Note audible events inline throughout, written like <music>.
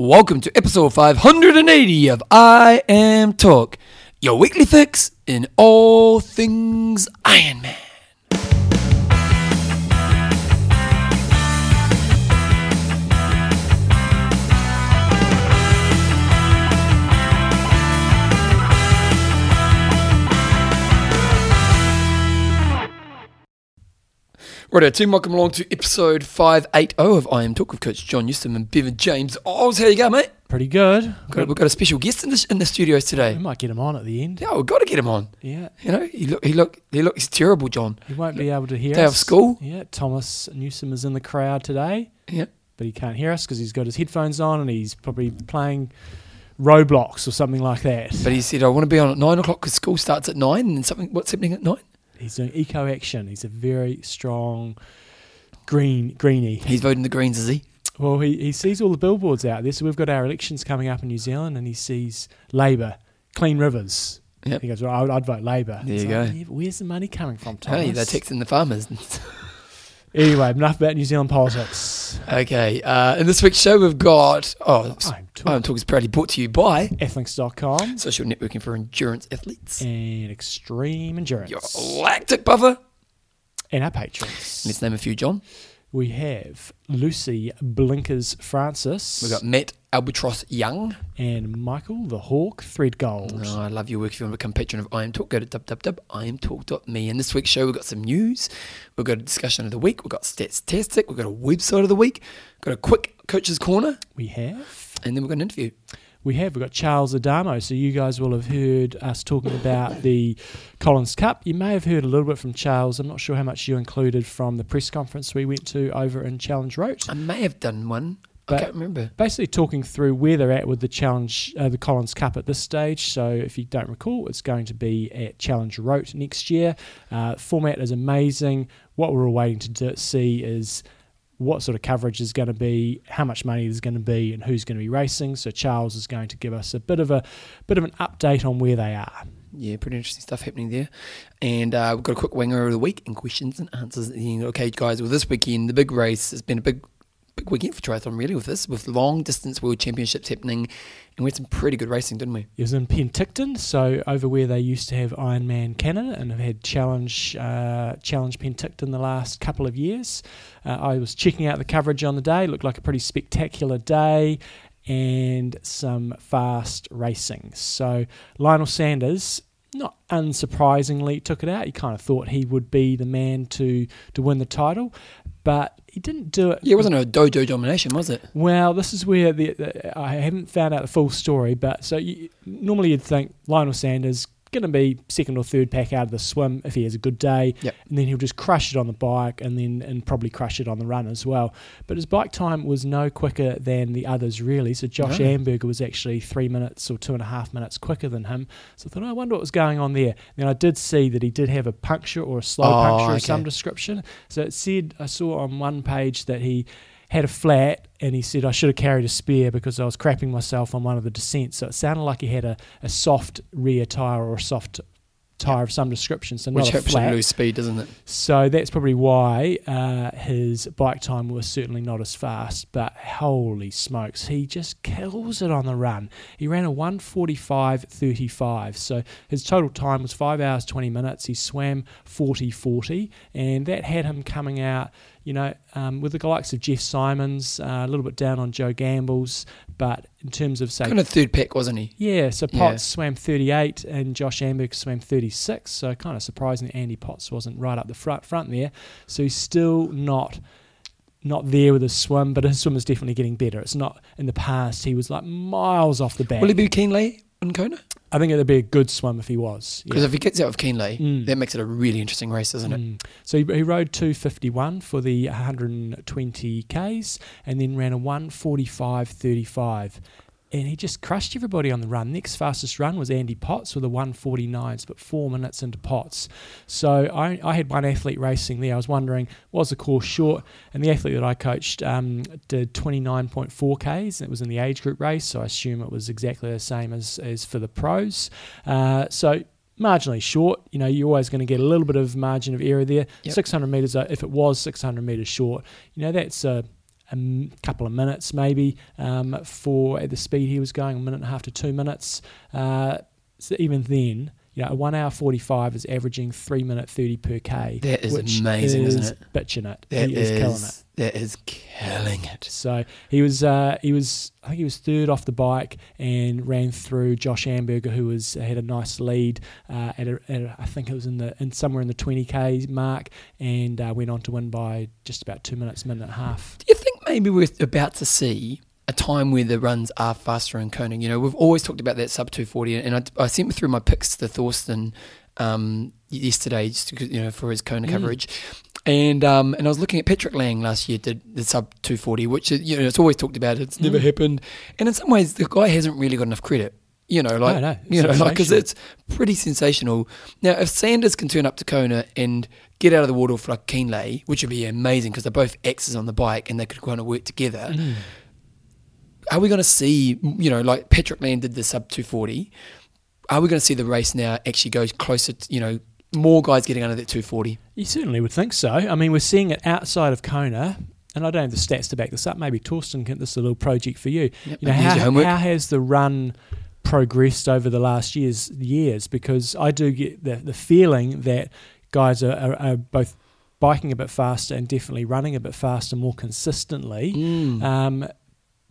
Welcome to episode 580 of I Am Talk, your weekly fix in all things Iron Man. Right, team, welcome along to episode 580 of I Am Talk with Coach John Newsom and Bevan James. Oh, how you go, mate? Pretty good. Got, we've got a special guest in the, in the studios today. We might get him on at the end. Yeah, we've got to get him on. Yeah. You know, he look, he look, he looks terrible, John. He won't be able to hear Day us. of school. Yeah. Thomas Newsom is in the crowd today, Yeah. but he can't hear us because he's got his headphones on and he's probably playing Roblox or something like that. But he said, I want to be on at nine o'clock because school starts at nine and something, what's happening at nine? He's doing eco action. He's a very strong green greenie. He's voting the Greens, is he? Well, he, he sees all the billboards out there. So we've got our elections coming up in New Zealand, and he sees Labor, clean rivers. Yep. He goes, well, I'd, I'd vote Labor. There he's you like, go. "Yeah, where's the money coming from, Thomas? Hey, they're texting the farmers. <laughs> Anyway, enough about New Zealand politics. okay, uh, in this week's show, we've got, oh, I'm Talk is proudly brought to you by Athlinks.com social networking for endurance athletes. and Extreme Endurance. Your lactic buffer. and our patrons. Let's name a few, John. We have Lucy Blinkers Francis We've got Matt Albatross Young. and Michael the Hawk Threadgold. Oh, I love your work. If you want to become patron of I Am Talk, go to www.iamtalk.me. In this week's show, we've got some news. We've got a discussion of the week. We've got Statistic. We've got a website of the week. We've got a quick coach's corner. We have. And then we've got an interview. We have. We've got Charles Adamo. So you guys will have heard us talking about the Collins Cup. You may have heard a little bit from Charles. I'm not sure how much you included from the press conference we went to over in Challenge Roth. I may have done one. I can't remember. basically talking through where they're at with the challenge, uh, the Collins Cup at this stage. So if you don't recall, it's going to be at Challenge Roth next year. Uh, format is amazing. What we're all waiting to do, see is what sort of coverage is going to be, how much money there's going to be, and who's going to be racing. So Charles is going to give us a bit of a bit of an update on where they are. Yeah, pretty interesting stuff happening there. And uh, we've got a quick winger of the week and questions and answers. Okay, guys, well, this weekend, the big race has been a big big weekend for triathlon, really, with this, with long distance world championships happening. And we had some pretty good racing, didn't we? It was in Penticton, so over where they used to have Ironman Canada and have had Challenge uh, Challenge Penticton the last couple of years. Uh, I was checking out the coverage on the day. it Looked like a pretty spectacular day and some fast racing. So Lionel Sanders. Not unsurprisingly, took it out. He kind of thought he would be the man to to win the title, but he didn't do it. Yeah, it wasn't a dojo domination, was it? Well, this is where the, the I haven't found out the full story, but so you, normally you'd think Lionel Sanders going to be second or third pack out of the swim if he has a good day, Yep. and then he'll just crush it on the bike and then and probably crush it on the run as well. But his bike time was no quicker than the others really. So Josh No. Amberger was actually three minutes or two and a half minutes quicker than him. So I thought, oh, I wonder what was going on there. Then I did see that he did have a puncture or a slow Oh, puncture okay. of some description. So it said I saw on one page that he had a flat and he said I should have carried a spare because I was crapping myself on one of the descents. So it sounded like he had a, a soft rear tire or a soft tire of some description. So Which helps you lose speed, doesn't it? So that's probably why uh, his bike time was certainly not as fast. But holy smokes, he just kills it on the run. He ran a 145.35. So his total time was 5 hours 20 minutes. He swam 40.40, and that had him coming out. You know, um, with the likes of Jeff Symonds, uh, a little bit down on Joe Gambles, but in terms of say Kind of third pick, wasn't he? yeah, so Yeah. Potts swam 38 and Josh Amberg swam 36. So kind of surprising that Andy Potts wasn't right up the front front there. So he's still not not there with his swim, but his swim is definitely getting better. It's not in the past he was like miles off the back. Will he be Kienle in Kona? I think it'd be a good swim if he was. Because Yeah. if he gets out of Kienle, Mm. that makes it a really interesting race, doesn't it? Mm. So he, he rode 251 for the 120 Ks and then ran a 145.35. And he just crushed everybody on the run. Next fastest run was Andy Potts with a 149s, but four minutes into Potts. So I, I had one athlete racing there. I was wondering, was the course short? And the athlete that I coached um, did 29.4 Ks, and it was in the age group race. So I assume it was exactly the same as, as for the pros. Uh, so marginally short. You know, you're always going to get a little bit of margin of error there. Yep. 600 meters, uh, if it was 600 meters short, you know, that's a a m- couple of minutes maybe um, for at the speed he was going, a minute and a half to two minutes. Uh, so even then, you know, a one hour forty five is averaging three minute thirty per k. That is which amazing, is isn't it? Bitching it. That he is, killing it. That is killing it. So he was uh, he was I think he was third off the bike and ran through Josh Amberger, who was had a nice lead uh, at, a, at a, I think it was in the in somewhere in the twenty k mark, and uh, went on to win by just about two minutes, minute and a half. Do you think maybe we're about to see a time where the runs are faster in Kona? You know, we've always talked about that sub 240, and I, I sent through my picks to Thorsten um, yesterday, just you know, for his Kona Mm. coverage. And um, and I was looking at Patrick Lang last year did the sub 240, which is, you know it's always talked about. It's never Mm. happened, and in some ways the guy hasn't really got enough credit. You know, like no, you know, like because it's pretty sensational. Now, if Sanders can turn up to Kona and get out of the water for like Kienle, which would be amazing because they're both X's on the bike and they could kind of work together. Mm. Are we going to see, you know, like Patrick Lang did the sub 240? Are we going to see the race now actually go closer, to, you know, more guys getting under that 240? You certainly would think so. I mean, we're seeing it outside of Kona, and I don't have the stats to back this up. Maybe Torsten can. This is a little project for you. Yep, You know, how, how has the run progressed over the last years? Years, because I do get the the feeling that guys are, are, are both biking a bit faster and definitely running a bit faster more consistently. Mm. Um,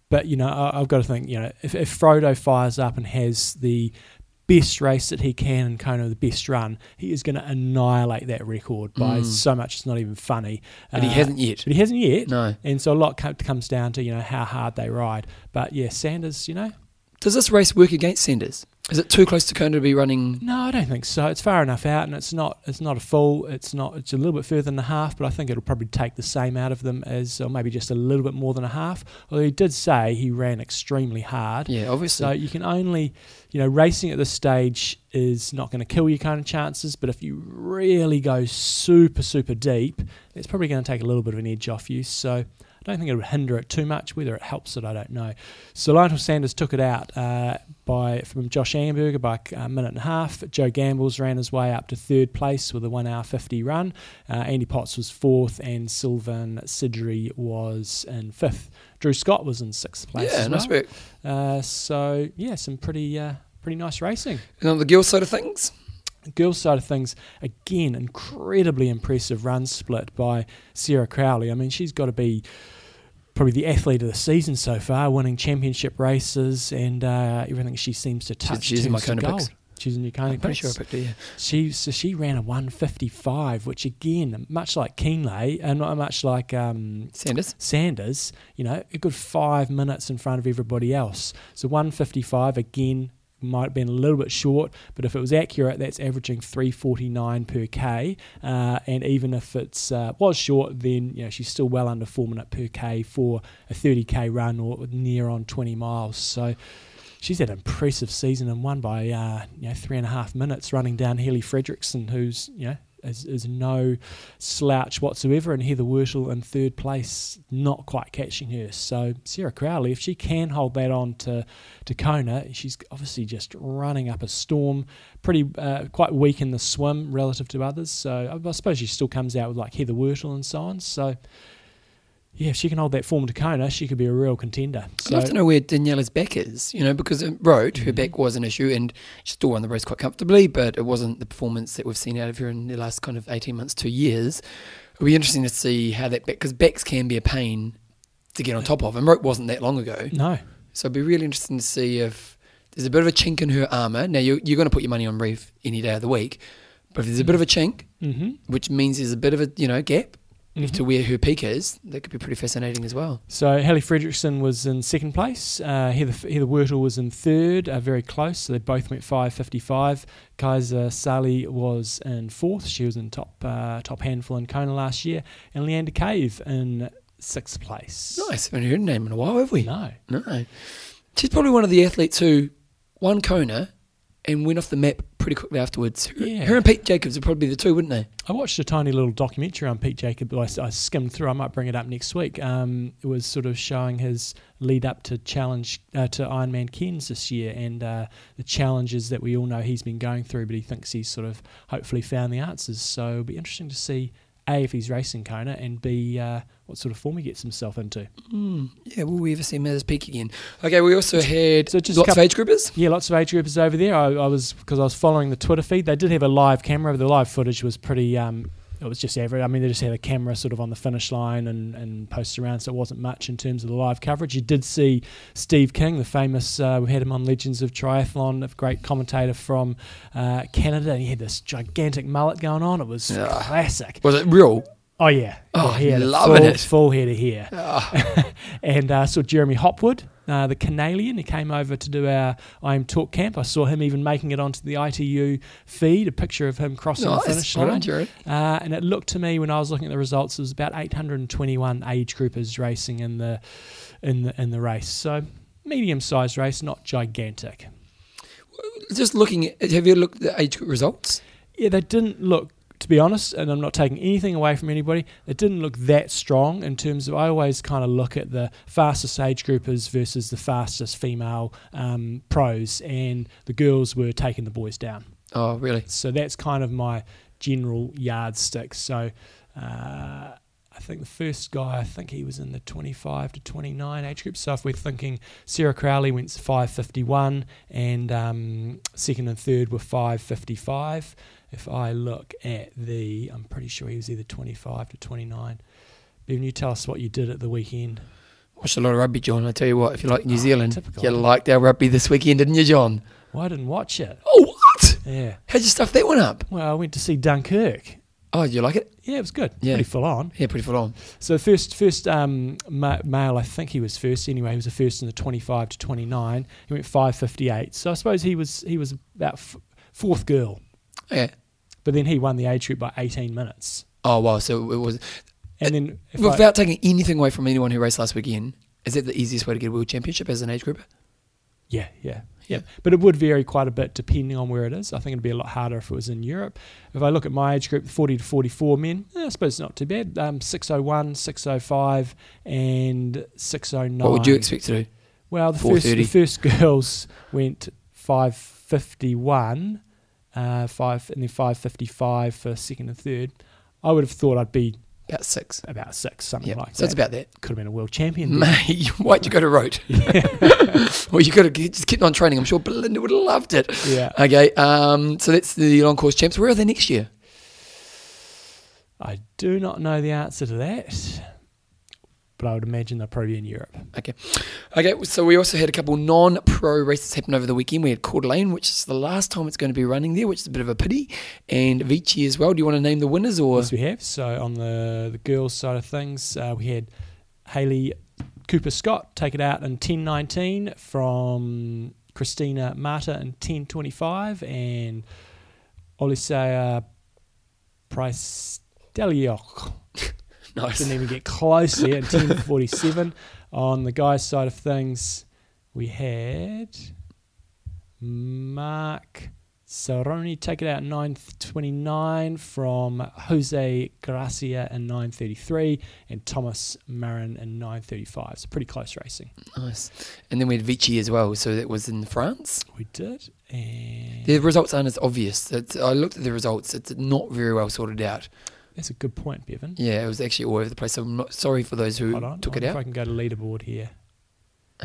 but you know, I, I've got to think. You know, if, if Frodo fires up and has the best race that he can and kind of the best run, he is going to annihilate that record by Mm. so much. It's not even funny. but he Uh, hasn't yet. But he hasn't yet. No. And so a lot comes down to you know how hard they ride. But yeah, Sanders, you know, Does this race work against Sanders? Is it too close to Kona to be running? no, I don't think so. It's far enough out, and it's not it's not a full. It's not. It's a little bit further than a half, but I think it'll probably take the same out of them as, or maybe just a little bit more than a half. Although he did say he ran extremely hard. Yeah, obviously. So you can only, you know, racing at this stage is not going to kill your kind of chances. But if you really go super, super deep, it's probably going to take a little bit of an edge off you. So I don't think it would hinder it too much. Whether it helps it, I don't know. So Lionel Sanders took it out uh, by from Josh Amberger by a minute and a half. Joe Gambles ran his way up to third place with a one hour fifty run. Uh, Andy Potts was fourth, and Sylvain Sudrie was in fifth. Drew Scott was in sixth place. yeah, nice well. work. Uh, so yeah, some pretty uh, pretty nice racing. And on the girls' side of things, Girls' side of things, again, incredibly impressive run split by Sarah Crowley. I mean, she's got to be probably the athlete of the season so far, winning championship races and uh, everything she seems to touch. she's in my turns to Kona picks. gold. She's in your Kona I'm pretty sure I picked her. Yeah. She so she ran a 155, which again, much like Kienle and not much like um, Sanders. Sanders, you know, a good five minutes in front of everybody else. So 155 again might have been a little bit short, but if it was accurate, that's averaging 349 per k. Uh, and even if it's uh, was short, then you know she's still well under four minute per k for a 30k run or near on 20 miles. So. She's had an impressive season and won by uh, you know three and a half minutes running down Helle Frederiksen, who's you know is, is no slouch whatsoever, and Heather Wurtle in third place, not quite catching her. So Sarah Crowley, if she can hold that on to to Kona, she's obviously just running up a storm. Pretty uh, quite weak in the swim relative to others. So I, I suppose she still comes out with like Heather Wurtle and so on. So. Yeah, if she can hold that form to Kona, she could be a real contender. I'd love to know where Daniela's back is, you know, because it road, her Mhm. back was an issue and she still won the race quite comfortably, but it wasn't the performance that we've seen out of her in the last kind of 18 months, two years. It'll be interesting to see how that back, because backs can be a pain to get on top of, and Roth wasn't that long ago. no, So it'd be really interesting to see if there's a bit of a chink in her armour. Now, you're, you're going to put your money on Ryf any day of the week, but if there's a bit of a chink, mm-hmm. which means there's a bit of a, you know, gap to where her peak is, that could be pretty fascinating as well. So Helle Frederiksen was in second place. Uh, Heather, Heather Wurtle was in third, uh, very close. So they both went 5.55. Kaisa Sali was in fourth. She was in top uh, top handful in Kona last year. And Leanda Cave in sixth place. Nice. Haven't heard her name in a while, have we? No. No. She's probably one of the athletes who won Kona and went off the map pretty quickly afterwards. Her, Yeah. her and Pete Jacobs are probably the two, wouldn't they? I watched a tiny little documentary on Pete Jacobs. I, I skimmed through. I might bring it up next week. Um, it was sort of showing his lead up to challenge uh, to Ironman Cairns this year and uh, the challenges that we all know he's been going through. But he thinks he's sort of hopefully found the answers. So it'll be interesting to see A, if he's racing Kona, and B, uh, what sort of form he gets himself into. Mm, yeah, will we ever see him at his peak again? Okay, we also had So just lots couple- of age groupers. Yeah, lots of age groupers over there. I, I was because I was following the Twitter feed. They did have a live camera. The live footage was pretty. Um, it was just average. I mean, they just had a camera sort of on the finish line and, and posted around, so it wasn't much in terms of the live coverage. You did see Steve King, the famous. Uh, we had him on Legends of Triathlon, a great commentator from uh, Canada, and he had this gigantic mullet going on. It was Yeah. classic. Was it real? Oh yeah, Oh, yeah, he had a loving full, it. full head of hair Ah, <laughs> and uh, saw Jeremy Hopwood, uh, the Canadian. He came over to do our I Am Talk camp. I saw him even making it onto the ITU feed, a picture of him crossing the finish line. Uh, and it looked to me when I was looking at the results, it was about 821 age groupers racing in the in the in the race. So medium sized race, not gigantic. Just looking at, have you looked at the age group results? Yeah, they didn't look, to be honest, and I'm not taking anything away from anybody, it didn't look that strong in terms of. I always kind of look at the fastest age groupers versus the fastest female um, pros, and the girls were taking the boys down. Oh, really? So that's kind of my general yardstick. So uh, I think the first guy, I think he was in the 25 to 29 age group. So if we're thinking Sarah Crowley went 551 and um, second and third were 555. If I look at the, I'm pretty sure he was either 25 to 29. Bevan, you tell us what you did at the weekend. Watched a lot of rugby, John. I tell you what, if you like New Oh, Zealand, typical. you liked our rugby this weekend, didn't you, John? Well, I didn't watch it. Oh, what? Yeah. How'd you stuff that one up? Well, I went to see Dunkirk. Oh, did you like it? Yeah, it was good. Yeah. Pretty full on. Yeah, pretty full on. So first, first um, ma- male, I think he was first anyway. He was the first in the twenty-five to twenty-nine. He went five fifty-eight. So I suppose he was he was about f- fourth girl, Okay. but then he won the age group by eighteen minutes. Oh, wow. So it was, And then if I, without taking anything away from anyone who raced last weekend, is that the easiest way to get a world championship as an age group? yeah, yeah, Yeah. yeah, but it would vary quite a bit depending on where it is. I think it'd be a lot harder if it was in Europe. If I look at my age group, forty to forty-four men, eh, I suppose it's not too bad. Um, 601, 605, and six oh nine. What would you expect to do? Well, the first, the first <laughs> girls went 551, uh, five, and then 555 for second and third. I would have thought I'd be About six. about six, something Yeah. like so it's about that. Could have been a world champion. Mate, why'd you go to road? <laughs> <laughs> well, you could have just kept on training. I'm sure Belinda would have loved it. yeah. Okay, um, so that's the long course champs. Where are they next year? I do not know the answer to that, but I would imagine they're probably in Europe. Okay. Okay, so we also had a couple non pro races happen over the weekend. We had Coeur d'Alene, which is the last time it's going to be running there, which is a bit of a pity, and Vichy as well. Do you want to name the winners or? Yes, we have. So on the, the girls' side of things, uh, we had Haley Cooper Scott take it out in 10.19 from Christina Marta in 10.25 and Olisea Price Deliok <laughs> Nice. didn't even get close there in <laughs> 10.47. On the guys' side of things, we had Mark Saroni take it out 9.29 from Jose Gracia in 9.33 and Thomas Marin in 9.35. So pretty close racing. Nice. And then we had Vichy as well. So that was in France. We did. And The results aren't as obvious. It's, I looked at the results. It's not very well sorted out. That's a good point, Bevan. Yeah, it was actually all over the place. So I'm not sorry for those who on. took I it wonder If I can go to leaderboard here.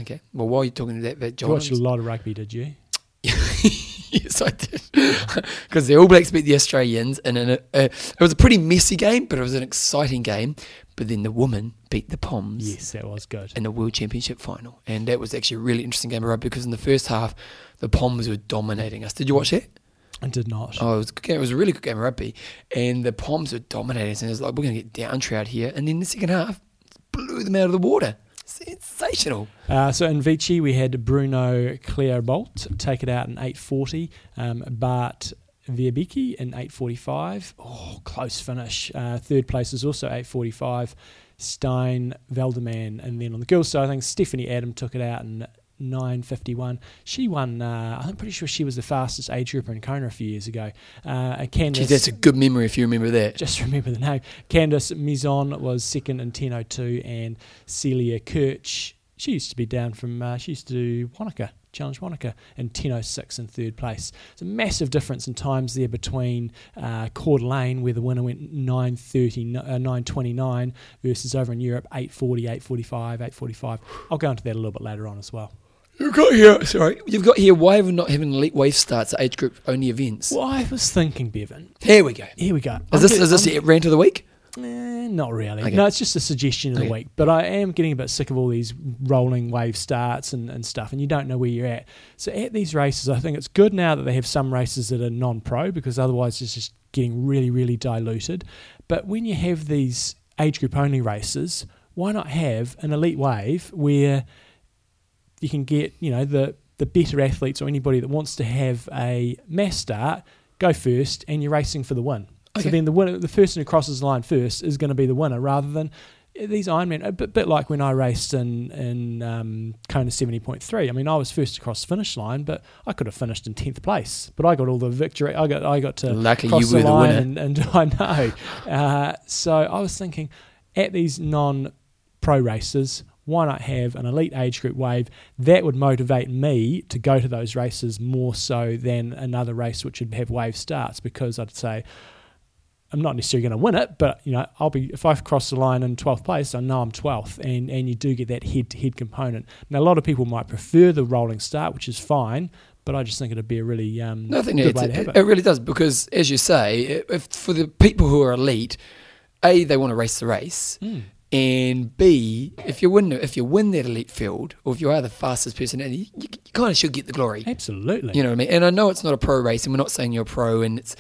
Okay. Well, while you're talking to that, that You watched a lot of rugby, did you? <laughs> yes, I did. <laughs> Because the All Blacks beat the Australians, and in a, uh, it was a pretty messy game, but it was an exciting game. But then the women beat the Poms Yes, that was good. in the World Championship final, and that was actually a really interesting game of rugby because in the first half, the Poms were dominating us. Did you watch that? I did not. Oh, it was, a good game. it was a really good game of rugby, and the Poms were dominating and it was like we're going to get down downtrout here, and then the second half blew them out of the water. Sensational. Uh, so in Vichy, we had Bruno Clerbout take it out in 8.40, um, Bart Viabiki in 8.45. Oh, close finish. Uh, third place is also 8.45, Stein Veldeman. And then on the girls' side, I think Stephanie Adam took it out in 9.51. She won, uh, I'm pretty sure she was the fastest age grouper in Kona a few years ago. Uh, and Candice, that's a good memory if you remember that. just remember the name. Candice Mizon was second in 10.02 and Celia Kirch she used to be down from uh, she used to do Wanaka challenge Wanaka in 10.06 in third place. It's a massive difference in times there between uh, Coeur d'Alene where the winner went 9.30 uh, 9.29 versus over in Europe 8.40 8.45 8.45. I'll go into that a little bit later on as well. You've got here, sorry, you've got here. Why have we not having elite wave starts at age group only events? Well, I was thinking, Bevan. Here we go. Here we go. Is this is this the rant of the week? Eh, not really. Okay. No, it's just a suggestion of the week. But I am getting a bit sick of all these rolling wave starts and, and stuff, and you don't know where you're at. So at these races, I think it's good now that they have some races that are non-pro because otherwise it's just getting really, really diluted. But when you have these age group only races, why not have an elite wave where you can get you know the the better athletes or anybody that wants to have a mass start go first, and you're racing for the win. So then the winner, the person who crosses the line first, is going to be the winner, rather than these Ironman. A bit, bit like when I raced in in um, Kona seventy point three. I mean, I was first across the finish line, but I could have finished in tenth place. But I got all the victory. I got I got to Lucky cross you were the the line, winner. and, and <laughs> I know. Uh, so I was thinking, at these non-pro races, why not have an elite age group wave that would motivate me to go to those races more so than another race which would have wave starts because I'd say I'm not necessarily going to win it, but you know I'll be if I cross the line in 12th place, I know I'm 12th, and and you do get that head-to-head component. Now a lot of people might prefer the rolling start, which is fine, but I just think it'd be a really um, No, good it's, way to have it, it. it really does because, as you say, if for the people who are elite, a they want to race the race, Mm. And b if you win if you win that elite field or if you are the fastest person, you, you, you kind of should get the glory. Absolutely. You know what I mean? And I know it's not a pro race, and we're not saying you're a pro, and it's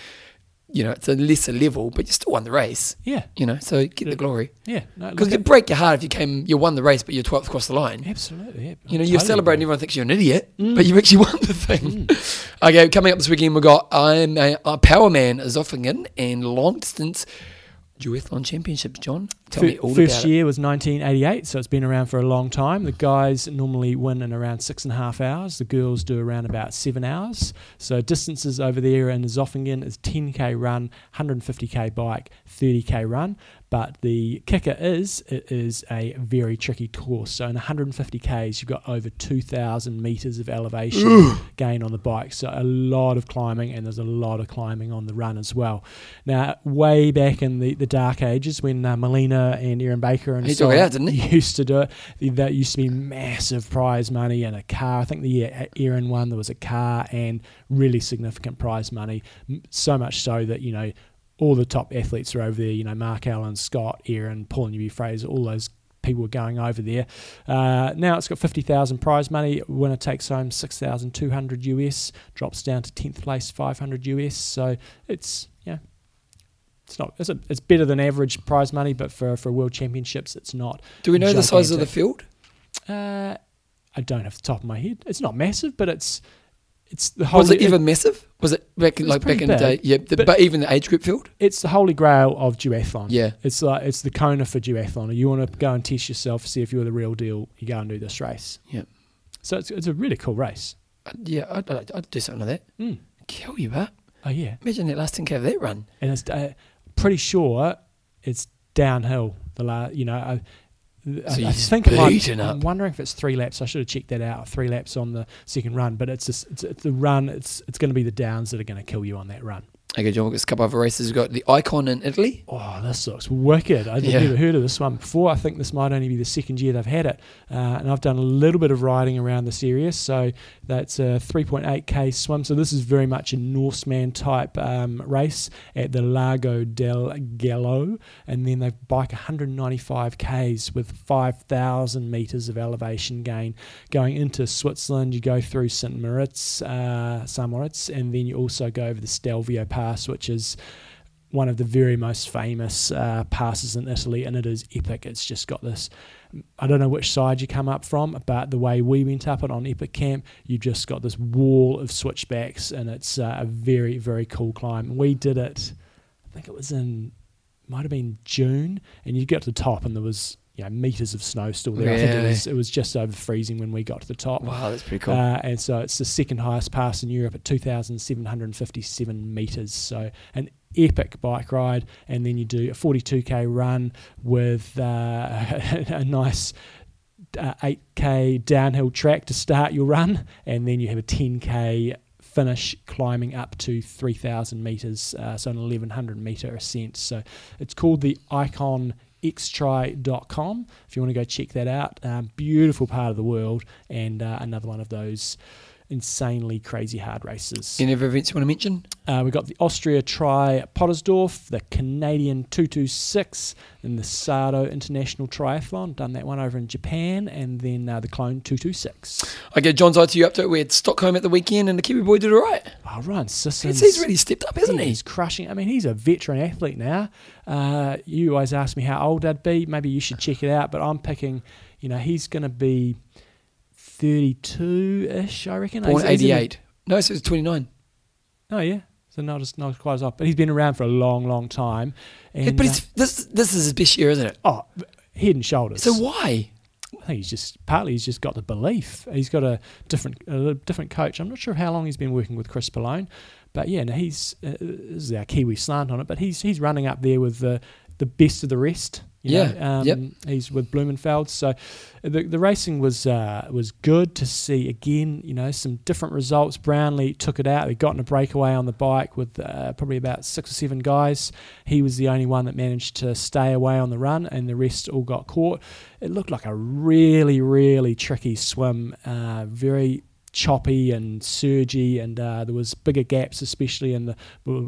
you know it's a lesser level, but you still won the race. yeah, You know, so get the glory yeah. Because look it'd break your heart if you came, you won the race, but you're 12th across the line. absolutely. Yeah, You know, you're totally celebrating, everyone thinks you're an idiot, Mm. but you actually won the thing. Okay, coming up this weekend, we've got I'm a, a Powerman Zofingen and long distance duathlon championships. John, tell Fir- me all First about year was 1988, so it's been around for a long time. The guys normally win in around six and a half hours. The girls do around about seven hours. So distances over there in Zofingen is 10k run, 150k bike, 30k run. But the kicker is it is a very tricky course. So in 150k's, you've got over 2,000 meters of elevation gain on the bike. So a lot of climbing, and there's a lot of climbing on the run as well. Now, way back in the, the dark ages when uh, Melina and Erin Baker and He so out, didn't he? <laughs> used to do it, that used to be massive prize money and a car. I think the year Erin won, there was a car and really significant prize money. So much so that, you know, all the top athletes are over there. You know, Mark Allen, Scott, Erin, Paul Newby Fraser, all those people were going over there. Uh, now it's got 50,000 prize money. Winner takes home 6,200 US, drops down to 10th place, 500 US. So it's, yeah. It's not. It's, a, it's better than average prize money, but for, for world championships, it's not. Do we know the size of the field? Uh, I don't have the top of my head. It's not massive, but it's it's the whole. Was it ever massive? Was it back It was like back pretty in the day? Yeah, the, but- but, even the age group field. it's the holy grail of duathlon. Yeah, It's like it's the Kona for duathlon. You want to go and test yourself, see if you're the real deal. You go and do this race. Yeah. So it's it's a really cool race. Uh, yeah, I'd, I'd, I'd do something like that. Mm. Kill you, but Oh yeah, imagine that last 10k of that run. and it's uh, pretty sure it's downhill. The last, you know. I, So I just think might, I'm wondering if it's three laps. I should have checked that out. Three laps on the second run, but it's just, it's, it's the run. It's it's going to be the downs that are going to kill you on that run. Okay, John, we've got a couple of races. We've got the Icon in Italy. Oh, this looks wicked. I've Yeah. never heard of this one before. I think this might only be the second year they've had it. Uh, and I've done a little bit of riding around this area. So that's a 3.8k swim. So this is very much a Norseman type um, race at the Lago del Gallo. And then they bike 195ks with 5,000 meters of elevation gain. Going into Switzerland, you go through St. Moritz, uh, St. Moritz, and then you also go over the Stelvio Pass, which is one of the very most famous uh, passes in Italy, and it is epic. It's just got this. I don't know which side you come up from, but the way we went up it on Epic Camp, you just got this wall of switchbacks, and it's uh, a very, very cool climb. We did it, I think it was in, might have been June, and you get to the top, and there was you know meters of snow still there. I think it was it was just over freezing when we got to the top. Wow, that's pretty cool. Uh, and so it's the second highest pass in Europe at 2,757 metres. So an epic bike ride. And then you do a 42k run with uh, <laughs> a nice uh, 8k downhill track to start your run, and then you have a 10k finish climbing up to 3,000 meters, uh, so an 1100 meter ascent. So it's called the Icon xtri.com if you want to go check that out. Um, beautiful part of the world, and uh, another one of those insanely crazy hard races. Any other events you want to mention? Uh, we've got the Austria Tri Podersdorf, the Canadian 226, and the Sado International Triathlon. Done that one over in Japan, and then uh, the Clone 226. Okay, John's eye to you up to it. We had Stockholm at the weekend, and the Kiwi boy did all right. Oh, Ryan Sissons. He's really stepped up, hasn't he? He's crushing. I mean, he's a veteran athlete now. Uh, you always ask me how old I'd be. Maybe you should check it out, but I'm picking, you know, he's going to be 32 ish, I reckon. Born He's- he's in the- 88. No, so it's 29. Oh, yeah. So not as not quite as old, but he's been around for a long, long time. And, but uh, this this is his best year, isn't it? oh, head and shoulders. So why? I think he's just partly he's just got the belief. He's got a different a different coach. I'm not sure how long he's been working with Chris Pallone, but yeah, no, he's uh, this is our Kiwi slant on it. But he's he's running up there with the the best of the rest. Yeah, know. um, yep. he's with Blummenfelt. So the the racing was uh, was good to see again. You know, some different results. Brownlee took it out. He got in a breakaway on the bike with uh, probably about six or seven guys. He was the only one that managed to stay away on the run, and the rest all got caught. It looked like a really, really tricky swim. Uh, very choppy and surgy, and uh, there was bigger gaps, especially in the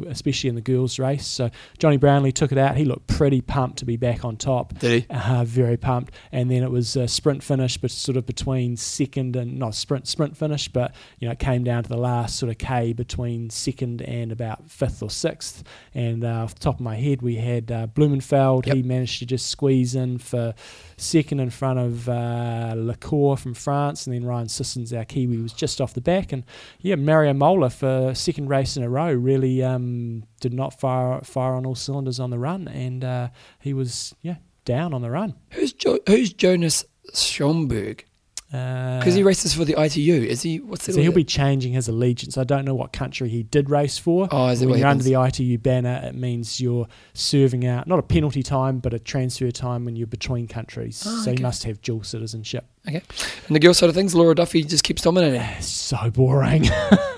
especially in the girls' race. So Johnny Brownlee took it out. He looked pretty pumped to be back on top. Did he? Uh, very pumped, and then it was a sprint finish, but sort of between second and not sprint sprint finish, but you know it came down to the last sort of k between second and about fifth or sixth. And uh, off the top of my head, we had uh, Blummenfelt. Yep. He managed to just squeeze in for second in front of uh, Le Corre from France, and then Ryan Sissons, our Kiwi, was just off the back. And yeah, Mario Mola for second race in a row really um, did not fire fire on all cylinders on the run, and uh, he was yeah down on the run. Who's jo- who's Jonas Schomburg? Because Because he races for the ITU. Is he? What's it? Uh, so he'll be changing his allegiance. I don't know what country he did race for. Oh, is it when you're under the ITU banner, it means you're serving out not a penalty time, but a transfer time when you're between countries. Oh, so okay. you must have dual citizenship. Okay. And the girl side of things, Flora Duffy just keeps dominating. It's so boring.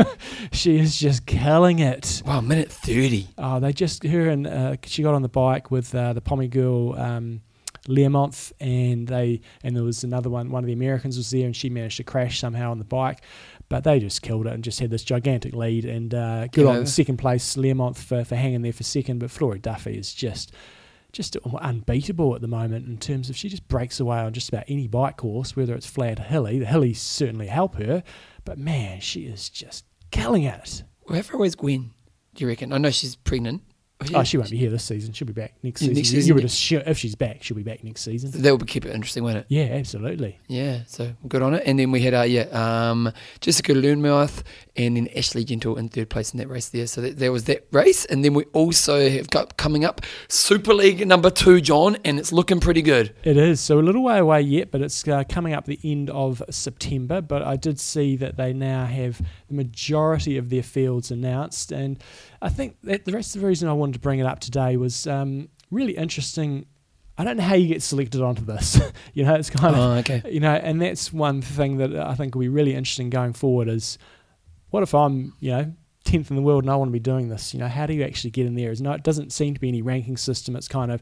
<laughs> she is just killing it. Wow, minute thirty. Oh, they just her and uh, she got on the bike with uh, the Pommy girl um, Learmonth, and they and there was another one. One of the Americans was there, and she managed to crash somehow on the bike. But they just killed it and just had this gigantic lead. And uh, good Yeah. on second place Learmonth for, for hanging there for second. But Flora Duffy is just just unbeatable at the moment in terms of she just breaks away on just about any bike course, whether it's flat or hilly. The hillies certainly help her, but man, she is just killing it. Wherever always Gwen? Do you reckon? I know she's pregnant. Oh, she won't be here this season. She'll be back next season. next season, You would yeah. assume if she's back, she'll be back next season. That would keep it interesting, won't it? Yeah, absolutely. Yeah, so good on it. And then we had uh, yeah, um, Jessica Learmonth and then Ashley Gentle in third place in that race there. So that, there was that race. And then we also have got coming up Super League number two, John, and it's looking pretty good. It is. So a little way away yet, but it's uh, coming up the end of September. But I did see that they now have the majority of their fields announced. And I think that the rest of the reason I wanted to bring it up today was um, really interesting. I don't know how you get selected onto this. <laughs> you know, it's kind of Oh, okay. you know, and that's one thing that I think will be really interesting going forward is what if I'm, you know, 10th in the world and I want to be doing this? You know, how do you actually get in there? Is no, it doesn't seem to be any ranking system. It's kind of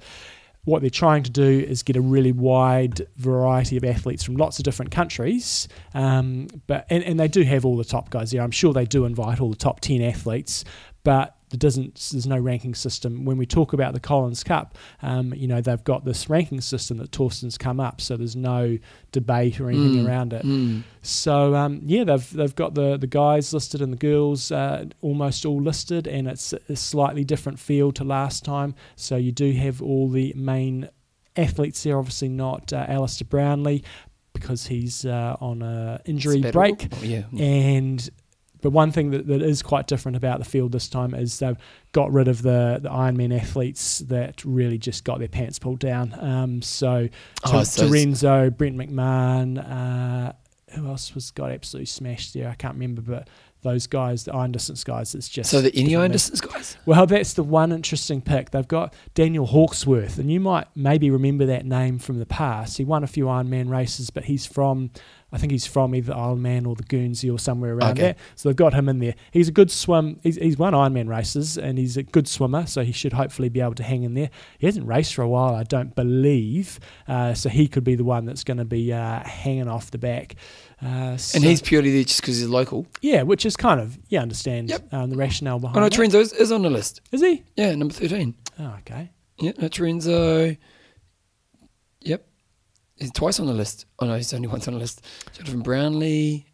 what they're trying to do is get a really wide variety of athletes from lots of different countries. Um, but and, and they do have all the top guys there. I'm sure they do invite all the top 10 athletes, but there doesn't there's no ranking system when we talk about the Collins Cup um, you know they've got this ranking system that Torsten's come up so there's no debate or anything Mm, around it mm. so um, yeah, they've they've got the the guys listed and the girls uh, almost all listed, and it's a slightly different field to last time. So you do have all the main athletes there. Obviously not uh, Alistair Brownlee because he's uh, on a injury break, Oh, yeah. and but one thing that, that is quite different about the field this time is they've got rid of the, the Ironman athletes that really just got their pants pulled down. Um, so Oh, so Lorenzo, Brent McMahon, uh, who else was got absolutely smashed there? I can't remember, but those guys, the iron distance guys. It's just So the any iron distance guys? Well, that's the one interesting pick. They've got Daniel Halksworth, and you might maybe remember that name from the past. He won a few Ironman races, but he's from, I think he's from either Isle Man or the Guernsey or somewhere around Okay. there. So they've got him in there. He's a good swim. He's, he's won Ironman races, and he's a good swimmer, so he should hopefully be able to hang in there. He hasn't raced for a while, I don't believe, uh, so he could be the one that's going to be uh, hanging off the back. Uh, so- And he's purely there just because he's local. yeah, which is kind of you understand Yep. um, the rationale behind. Oh no. Terenzo is, is on the list. is he? Yeah, number 13. Oh, okay. Yeah, no, Terenzo. He's twice on the list. Oh no, he's only <laughs> once on the list. Jonathan Brownlee.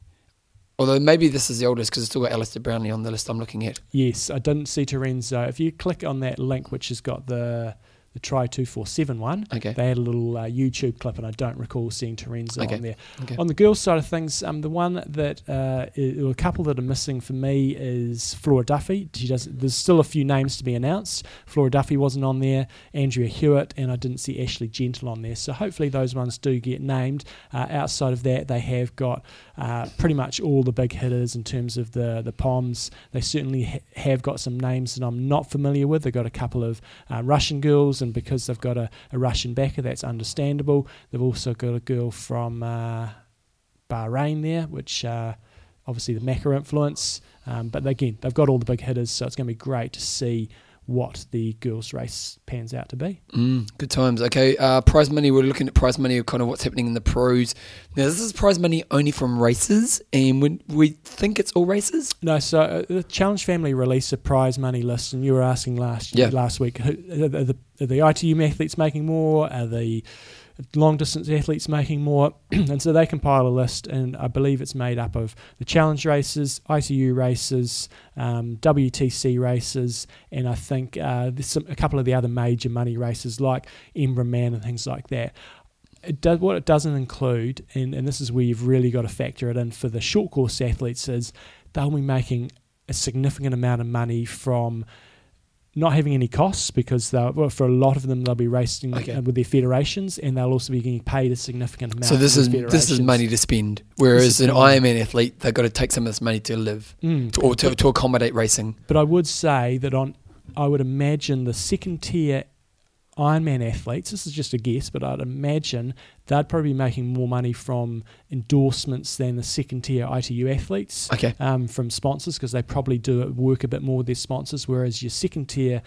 Although maybe this is the oldest because it's still got Alistair Brownlee on the list I'm looking at. Yes, I didn't see Terenzo. Uh, if you click on that link, which has got the the Try two four seven one, Okay. they had a little uh, YouTube clip, and I don't recall seeing Terenzo Okay. on there. Okay. On the girls' side of things, um, the one that uh, i- or a couple that are missing for me is Flora Duffy. She does. There's still a few names to be announced. Flora Duffy wasn't on there. Andrea Hewitt, and I didn't see Ashley Gentle on there. So hopefully those ones do get named. Uh, outside of that, they have got uh, pretty much all the big hitters in terms of the the Poms. They certainly ha- have got some names that I'm not familiar with. They've got a couple of uh, Russian girls, and because they've got a, a Russian backer, that's understandable. They've also got a girl from uh, Bahrain there, which uh, obviously the Macca influence. Um, but again, they've got all the big hitters, so it's going to be great to see what the girls' race pans out to be. Mm, good times. Okay, uh, prize money. We're looking at prize money of kind of what's happening in the pros. Now, this is prize money only from races, and when we think it's all races. No, so uh, the Challenge family released a prize money list, and you were asking last Yeah. last week, who, are, the, are the ITU athletes making more? Are the long distance athletes making more? <clears throat> and so they compile a list, and I believe it's made up of the Challenge races, ITU races, um, WTC races, and I think uh, some, a couple of the other major money races like Embrunman and things like that. It does, what it doesn't include, and, and this is where you've really got to factor it in for the short course athletes, is they'll be making a significant amount of money from not having any costs because they'll, well, for a lot of them they'll be racing Okay. with their federations and they'll also be getting paid a significant amount. So this is this is money to spend. Whereas an money. Ironman athlete, they've got to take some of this money to live Mm. to, or to, to accommodate racing. But I would say that on, I would imagine the second tier Ironman athletes. This is just a guess, but I'd imagine they'd probably be making more money from endorsements than the second tier ITU athletes. Okay. um, from sponsors because they probably do work a bit more with their sponsors, whereas your second tier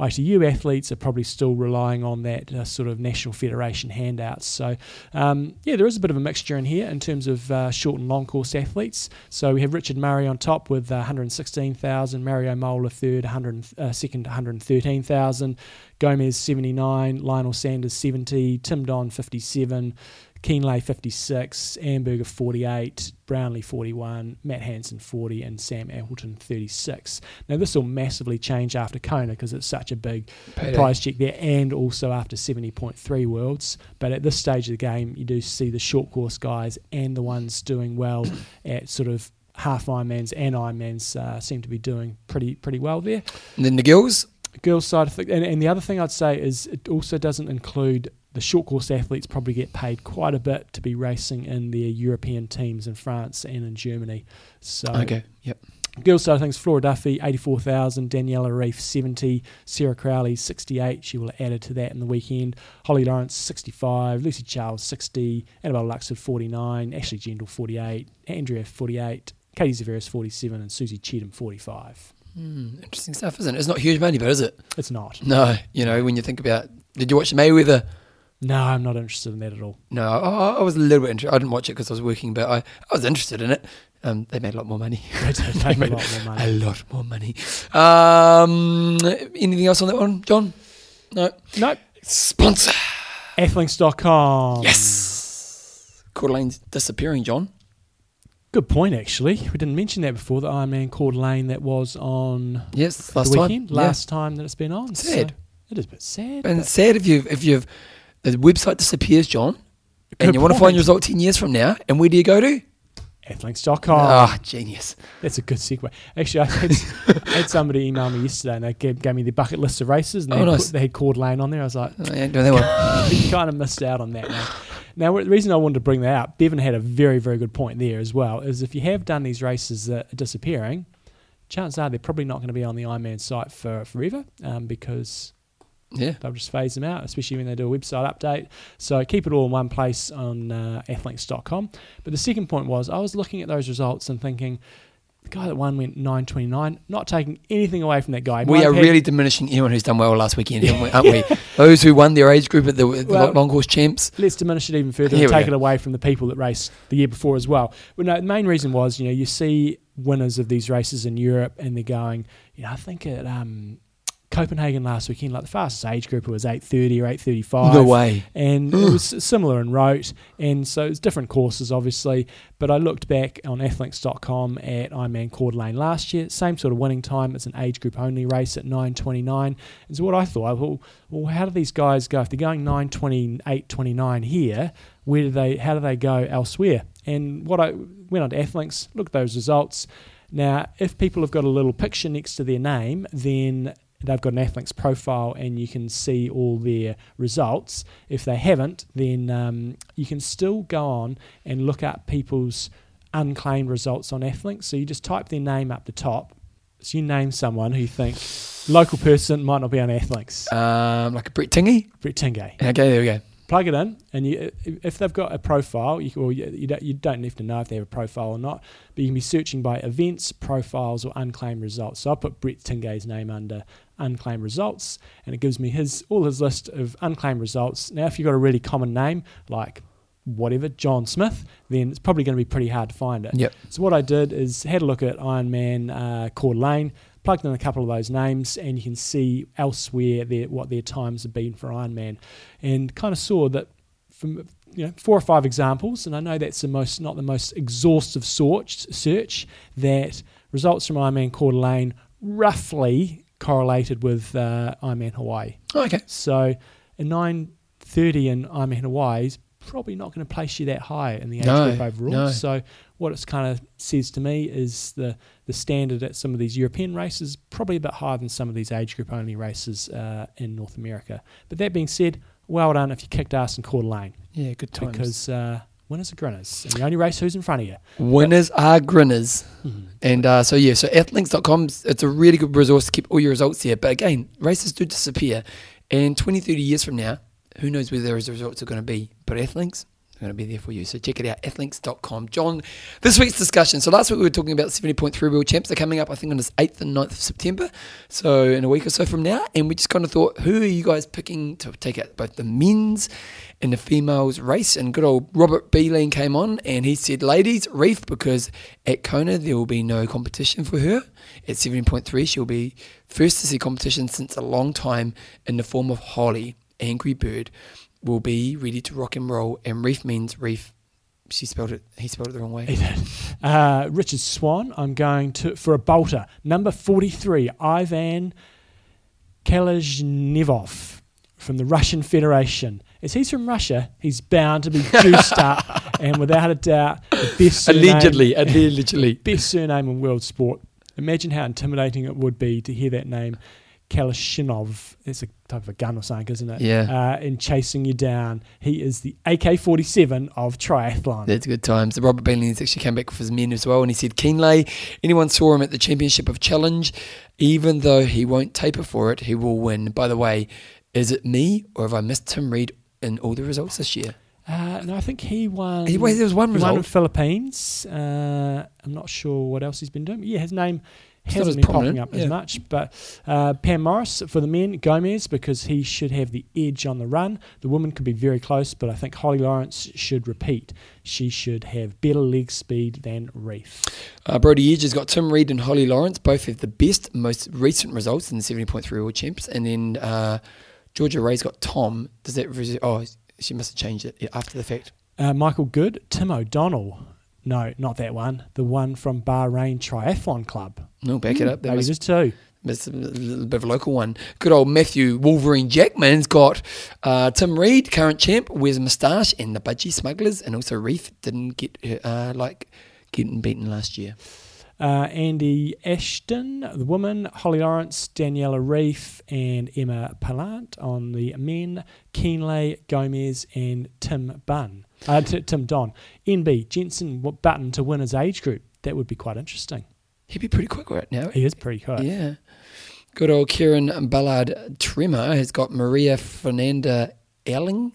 ITU athletes are probably still relying on that uh, sort of national federation handouts. So, um, yeah, there is a bit of a mixture in here in terms of uh, short and long course athletes. So we have Richard Murray on top with uh, 116,000, Mario Mola third, 100, uh, second 113,000, Gomez 79, Lionel Sanders 70, Tim Don 57. Kienle 56, Amberger 48, Brownlee 41, Matt Hanson 40, and Sam Appleton 36. Now, this will massively change after Kona because it's such a big Payday. prize check there, and also after 70.3 Worlds. But at this stage of the game, you do see the short course guys and the ones doing well <coughs> at sort of half Ironmans and Ironmans uh, seem to be doing pretty pretty well there And then the girls. girls side. And, and the other thing I'd say is it also doesn't include the short course athletes probably get paid quite a bit to be racing in their European teams in France and in Germany. So Okay. Yep. girls side of things, Flora Duffy, 84,000, Daniela Ryf, 70, Sarah Crowley, 68. She will have added to that in the weekend. Holly Lawrence, 65, Lucy Charles, 60, Annabelle Luxford, 49, Ashley Gentle, 48, Andrea, 48, Katie Zaferes, 47, and Susie Cheetham, 45. Hmm, interesting stuff, isn't it? It's not huge money, but is it? It's not. No. You know, when you think about, did you watch Mayweather? No, I'm not interested in that at all. No, I, I was a little bit interested. I didn't watch it because I was working, but I, I was interested in it. Um, they made a lot more money. <laughs> They did make a lot more money. A lot more money. Um, anything else on that one, John? No. No, Sponsor. athlinks.com. Yes. Coeur d'Alene's disappearing, John. Good point, actually. We didn't mention that before, the Ironman Coeur d'Alene that was on Yes, last the time. weekend, Yeah. last time that it's been on. Sad. So it is a bit sad. And sad if you've if you've the website disappears, John, and Good you want to find your result ten years from now, and where do you go to? athlinks.com. Ah, genius. That's a good segue. Actually, I had, I had somebody email me yesterday and they gave, gave me the bucket list of races and they, Oh, had, nice. put- they had Coeur d'Alene on there. I was like, Oh, yeah, doing that one. <laughs> you kind of missed out on that. Now, the reason I wanted to bring that up, Bevan had a very, very good point there as well, is if you have done these races that are disappearing, chances are they're probably not going to be on the Ironman site for forever um, because Yeah. they'll just phase them out, especially when they do a website update. So keep it all in one place on uh, athlinks.com. But the second point was I was looking at those results and thinking, the guy that won went 9.29, not taking anything away from that guy. We are had- really diminishing anyone who's done well last weekend, <laughs> aren't we? Those who won their age group at the, the Well- long course champs. let's diminish it even further Here and take go. it away from the people that raced the year before as well. But no, the main reason was, you know, you see winners of these races in Europe and they're going, you know, I think at um, Copenhagen last weekend, like the fastest age group it was 8.30 or 8.35. No way. And it was similar in Roth. And so it's different courses, obviously. But I looked back on athlinks.com at Ironman Coeur d'Alene last year. Same sort of winning time. It's an age group only race at 9.29. And so what I thought, well, well how do these guys go? If they're going 9.28, 29 here, where do they, how do they go elsewhere? And what I went on to Athlinks, looked at those results. Now, if people have got a little picture next to their name, then they've got an Athlinks profile and you can see all their results. If they haven't, then um, you can still go on and look up people's unclaimed results on Athlinks. So you just type their name up the top. So you name someone who you think local person might not be on Athlinks. Um, like a Brett Tingey? Brett Tingay. Okay, there we go. Plug it in, and you, if they've got a profile, you, or you, you, don't, you don't have to know if they have a profile or not, but you can be searching by events, profiles, or unclaimed results. So I'll put Brett Tingay's name under unclaimed results, and it gives me his all his list of unclaimed results. Now, if you've got a really common name like whatever John Smith, then it's probably going to be pretty hard to find it. Yep. So what I did is had a look at Ironman uh, Coeur d'Alene, plugged in a couple of those names, and you can see elsewhere their, what their times have been for Ironman, and kind of saw that from you know four or five examples, and I know that's the most not the most exhaustive sort, search that results from Ironman Coeur d'Alene roughly correlated with uh, Ironman Hawaii. Oh, okay. So a nine thirty in Ironman Hawaii is probably not going to place you that high in the age No, group overall. no. So what it's kind of says to me is the the standard at some of these European races probably a bit higher than some of these age group only races uh, in North America. But that being said, well done if you kicked ass in Coeur d'Alene Yeah, good times. because uh, winners are grinners and you only race who's in front of you. Winners are grinners. And uh, so, yeah, so athlinks.com, it's a really good resource to keep all your results there. But again, races do disappear. And 20, 30 years from now, who knows where those results are going to be. But Athlinks, going to be there for you. So check it out, athlinks.com. John, this week's discussion. So last week we were talking about 70.3 World Champs. They're coming up, I think, on the 8th and 9th of September. So in a week or so from now. And we just kind of thought, who are you guys picking to take out both the men's and the females race? And good old Robert Beeline came on and he said, ladies, Reef, because at Kona there will be no competition for her. At 70.3, she'll be first to see competition since a long time in the form of Holly. Angry Bird will be ready to rock and roll, and Reef means Reef. She spelled it. He spelled it the wrong way. He did. Uh, Richard Swan, I'm going to for a bolter. Number 43, Ivan Kalashnikov from the Russian Federation. As he's from Russia, he's bound to be juiced up, <laughs> and without a doubt, the best surname, Allegedly, allegedly. <laughs> best surname in world sport. Imagine how intimidating it would be to hear that name, Kalashnikov. It's a type of a gun or something, isn't it? Yeah. Uh, and chasing you down. He is the AK-47 of triathlon. That's good times. Robert Bailey's actually came back with his men as well, and he said Kienle, anyone saw him at the Championship of Challenge, even though he won't taper for it, he will win. By the way, is it me or have I missed Tim Reed in all the results this year? Uh, no, I think he won. He, wait, there was one he won in result. Philippines. Uh, I'm not sure what else he's been doing. Yeah, his name hasn't as been popping prominent, up yeah. as much. But uh, Pam Morris for the men, Gomez because he should have the edge on the run. The women could be very close, but I think Holly Lawrence should repeat. She should have better leg speed than Ryf. Uh, Brody Edge has got Tim Reed and Holly Lawrence, both have the best, most recent results in the 70.3 World Champs. And then uh, Georgia Ray's got Tom. Does that. res- Oh, she must have changed it after the fact. Uh, Michael Good, Tim O'Donnell. No, not that one. The one from Bahrain Triathlon Club. No, back it up. That must there's two. That's a little bit of a local one. Good old Matthew Wolverine Jackman's got uh, Tim Reed, current champ, wears a moustache, and the Budgie Smugglers, and also Ryf didn't get uh, like getting beaten last year. Uh, Andy Ashton, the woman, Holly Lawrence, Daniela Ryf, and Emma Pallant on the men, Kienle, Gomez, and Tim Bunn. Uh, t- Tim Don. NB, Jensen Button to win his age group. That would be quite interesting. He'd be pretty quick right now. He is pretty quick. Yeah. Good old Kieran Ballard Tremor has got Maria Fernanda Elling,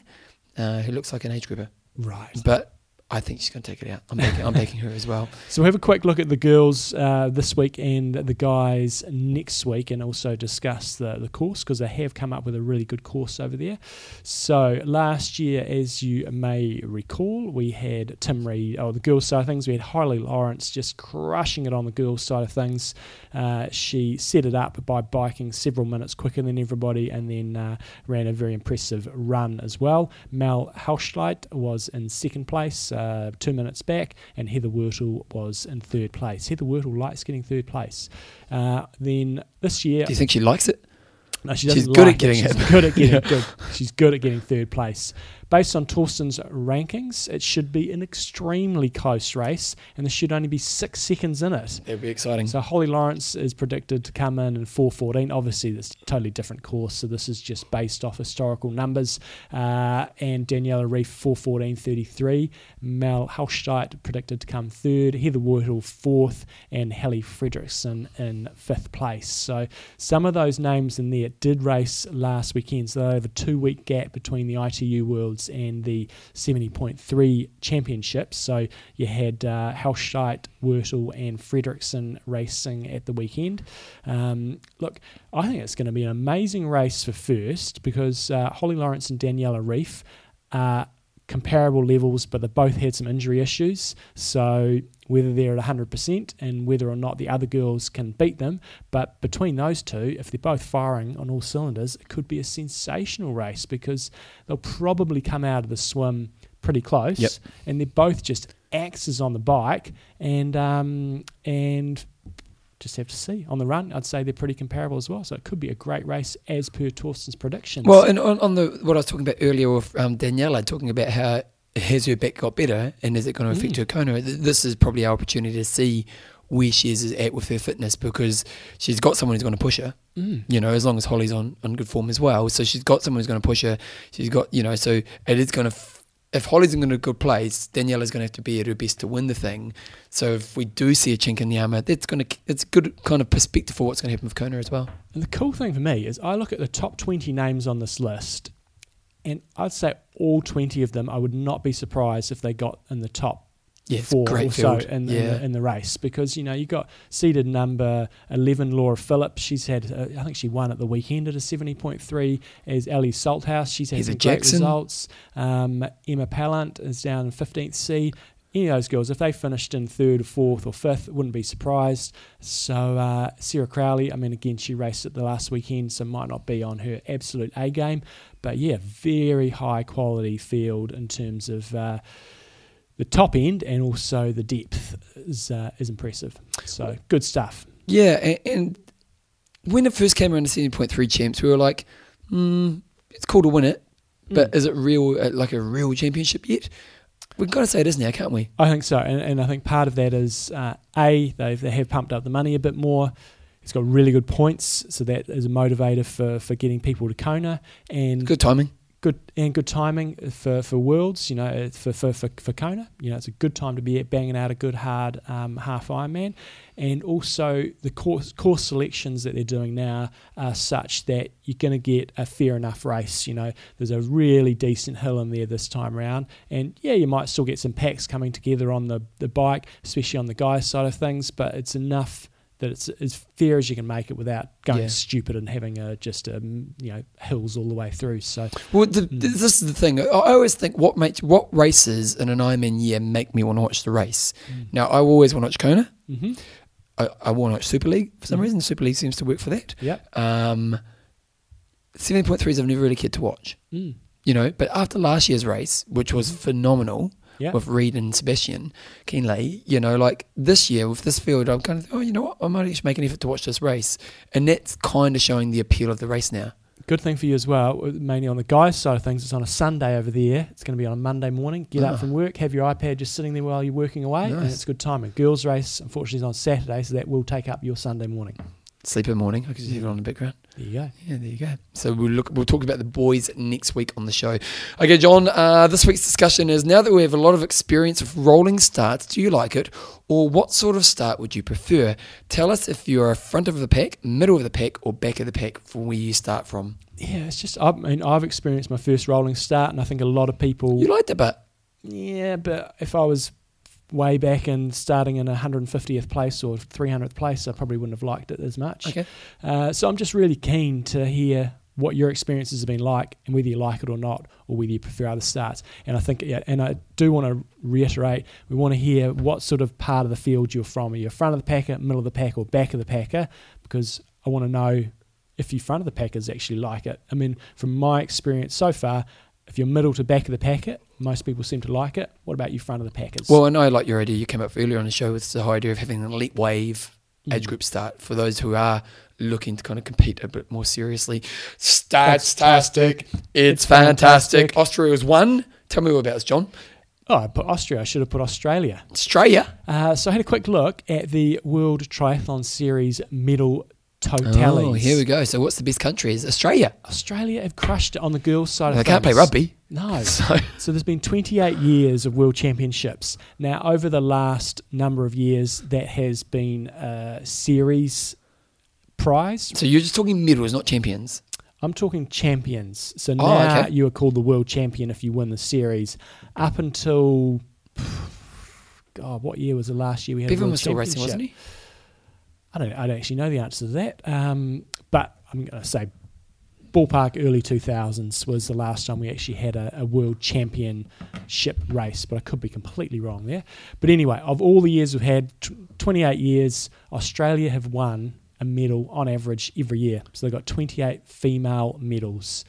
uh, who looks like an age grouper. Right. But I think she's going to take it out. I'm backing, I'm backing her as well. <laughs> So we'll have a quick look at the girls uh, this week and the guys next week, and also discuss the, the course because they have come up with a really good course over there. So last year, as you may recall, we had Tim Reed, oh, the girls side of things. We had Harley Lawrence just crushing it on the girls side of things. Uh, she set it up by biking several minutes quicker than everybody and then uh, ran a very impressive run as well. Mel Hauschildt was in second place uh, two minutes back, and Heather Wurtele was in third place. Heather Wurtele likes getting third place. Uh, then this year, Do you think she likes it? no, she she's doesn't She's like good at getting She's it. good at getting <laughs> good. She's good at getting third place. Based on Thorsten's rankings, it should be an extremely close race, and there should only be six seconds in it. That'd be exciting. So Holly Lawrence is predicted to come in in 4:14. Obviously, this a totally different course, so this is just based off historical numbers. Uh, and Daniela Ryf 4:14.33. Mel Hauschildt predicted to come third. Heather Wurtele fourth, and Helle Frederiksen in fifth place. So some of those names in there did race last weekend. So they have a two-week gap between the ITU Worlds and the 70.3 championships. So you had uh, Hauschildt, Wurtele, and Frederiksen racing at the weekend. Um, look, I think it's going to be an amazing race for first because uh, Holly Lawrence and Daniela Ryf are comparable levels, but they both had some injury issues. So whether they're at 100% and whether or not the other girls can beat them. But between those two, if they're both firing on all cylinders, it could be a sensational race because they'll probably come out of the swim pretty close, Yep. and they're both just axes on the bike, and um, and just have to see on the run. I'd say they're pretty comparable as well, so it could be a great race as per Thorsten's predictions. Well, and on, on the what I was talking about earlier with um, Daniela, talking about how has her back got better and is it going to affect Mm. her Kona? This is probably our opportunity to see where she is at with her fitness because she's got someone who's going to push her. Mm. You know, as long as Holly's on, on good form as well, so she's got someone who's going to push her. She's got you know, so it is going to. F- if Holly's in a good place, Daniela's going to have to be at her best to win the thing. So if we do see a chink in the armour, that's going to it's a good kind of perspective for what's going to happen with Kona as well. And the cool thing for me is I look at the top 20 names on this list, and I'd say all 20 of them, I would not be surprised if they got in the top Yeah, four great or so in, Yeah. in, the, in the race because, you know, you've got seeded number 11, Laura Phillips. She's had, uh, I think she won at the weekend at a 70.3 as Ellie Salthouse. She's had great results. Um, Emma Pallant is down in 15th seed. Any of those girls, if they finished in third or fourth or fifth, wouldn't be surprised. So uh, Sarah Crowley, I mean, again, she raced at the last weekend, so might not be on her absolute A game, but yeah, very high quality field in terms of uh, the top end and also the depth is uh, is impressive. So good stuff. Yeah, and, and when it first came around to seventy point three champs, we were like, mm, it's cool to win it, but Mm. is it real uh, like a real championship yet? We've got to say it is now, can't we? I think so, and, and I think part of that is uh, a they they have pumped up the money a bit more. It's got really good points, so that is a motivator for, for getting people to Kona, and Good timing. Good and good timing for, for worlds. You know, for, for for for Kona, you know, it's a good time to be banging out a good hard um, half Ironman, and also the course course selections that they're doing now are such that you're going to get a fair enough race. You know, there's a really decent hill in there this time around, and yeah, you might still get some packs coming together on the the bike, especially on the guys side of things, but it's enough. That it's as fair as you can make it without going Yeah. stupid and having a, just um, you know hills all the way through. So Well, the, Mm. this is the thing. I always think what makes what races in an Ironman year make me want to watch the race. Now, I always want to watch Kona. hmm I, I want to watch Super League for some Mhm. reason. Super League seems to work for that. Yep. Um, Seven point threes I've never really cared to watch. Mm. You know, but after last year's race, which was phenomenal, Yeah. with Reed and Sebastian Kienle, you know, like this year with this field, I'm kind of, oh, you know what, I might actually make an effort to watch this race. And that's kind of showing the appeal of the race now. good thing for you as well, uh, mainly on the guys' side of things, it's on a Sunday over there. It's going to be on a Monday morning. Get Oh. Ah. up from work, have your iPad just sitting there while you're working away, and Nice. it's good timing. Girls' race, unfortunately, is on Saturday, so that will take up your Sunday morning. Sleeper morning. I can see it on the background. There you go. Yeah, there you go. So we'll look. We'll talk about the boys next week on the show. Okay, John. Uh, this week's discussion is now that we have a lot of experience with rolling starts. Do you like it, or what sort of start would you prefer? Tell us if you're front of the pack, middle of the pack, or back of the pack from where you start from. Yeah, it's just, I mean, I've experienced my first rolling start, and I think a lot of people. You liked it, but Yeah, but if I was way back and starting in 150th place or 300th place, I probably wouldn't have liked it as much. okay. Uh, so I'm just really keen to hear what your experiences have been like and whether you like it or not, or whether you prefer other starts. And I think, yeah, and I do want to reiterate, we want to hear what sort of part of the field you're from. Are you front of the packer, middle of the pack, or back of the packer? Because I want to know if you front of the packers actually like it. I mean, from my experience so far, if you're middle to back of the packet, most people seem to like it. What about you front of the packers? Well, I know I like your idea. You came up earlier on the show with the whole idea of having an elite wave age Mm. group start for those who are looking to kind of compete a bit more seriously. Stats Fantastic. It's, It's fantastic. fantastic. Austria was one. Tell me all about this, John. Oh, I put Austria. I should have put Australia. Australia. Uh, so I had a quick look at the World Triathlon Series medal Oh, here we go. So, what's the best country? Is Australia? Australia have crushed it on the girls' side of They can't play rugby. No. <laughs> So, So there's been 28 years of World Championships. Now, over the last number of years, that has been a series prize. so you're just talking medals, not champions. I'm talking champions. So oh, now Oh, okay. you are called the world champion if you win the series. Up until, <sighs> God, what year was the last year we had? Bevan was still racing, wasn't he? I don't. I don't actually know the answer to that. Um, but I'm going to say ballpark early 2000s was the last time we actually had a, a world championship race. But I could be completely wrong there. But anyway, of all the years we've had, tw 28 years, Australia have won a medal on average every year. So they've got 28 female medals.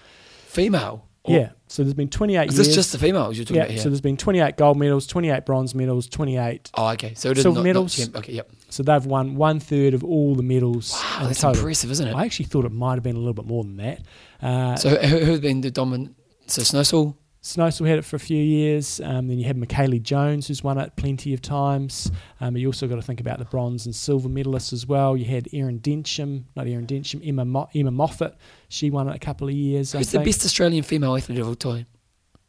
Female. Yeah. So there's been 28 Is years. this just the females you're talking yeah. about here? So there's been 28 gold medals, 28 bronze medals, 28. oh, okay. So it is silver not, medals. Not okay, yep. So they've won one third of all the medals. Wow, that's total. impressive, isn't it? I actually thought it might have been a little bit more than that. Uh, so who, who's been the dominant? So Snowsill. Snowsill had it for a few years. Um, then you had Michellie Jones, who's won it plenty of times. Um, you also got to think about the bronze and silver medalists as well. You had Erin Densham, not Erin Densham, Emma Mo- Emma Moffat. She won it a couple of years. I Who's the best Australian female athlete of all time?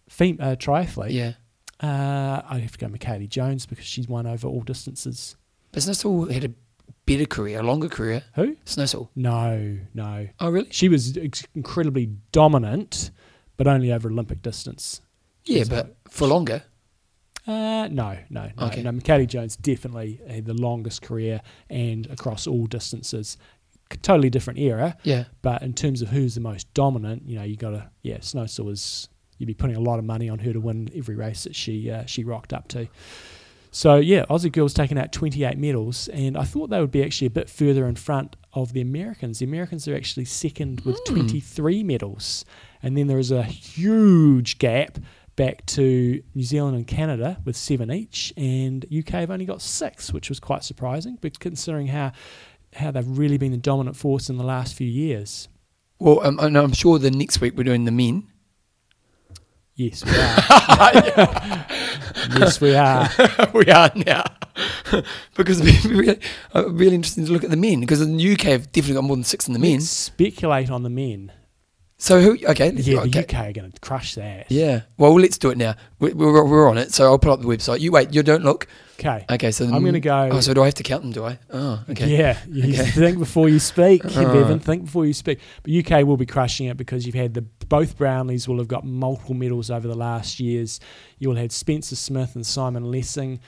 Fem- uh, triathlete? Yeah. Uh, I have to go Michellie Jones because she's won over all distances. But Snowsill had a better career, a longer career. Who? Snowsill. No, no. Oh, really? She was ex- incredibly dominant, but only over Olympic distance. Yeah, So- but for longer. Uh, no, no, no. Okay. No, McCady Jones definitely had the longest career and across all distances. Totally different era, Yeah. but in terms of who's the most dominant, you know, you got to yeah. Snowsill was you'd be putting a lot of money on her to win every race that she uh, she rocked up to. So yeah, Aussie girls taking out 28 medals, and I thought they would be actually a bit further in front of the Americans. The Americans are actually second with Hmm. 23 medals, and then there is a huge gap back to New Zealand and Canada with seven each, and UK have only got six, which was quite surprising, but considering how how they've really been the dominant force in the last few years. Well, um, and I'm sure the next week we're doing the men. Yes, we are. yes, we are. <laughs> we are now. <laughs> because it'd be really, uh, really interesting to look at the men because in the UK have definitely got more than six in the men. Let's speculate on the men. So who? Okay, Yeah, the okay. UK are going to crush that. Yeah. Well, let's do it now. We- We're, we're on it, so I'll pull up the website. You wait. You don't look. Okay. Okay. So I'm gonna go- Oh, so do I have to count them? Do I? Oh, okay. Yeah, you Okay. <laughs> think before you speak. <laughs> Bevan. Think before you speak. But UK will be crushing it because you've had the both Brownlees will have got multiple medals over the last years. You will have had Spencer Smith and Simon Lessing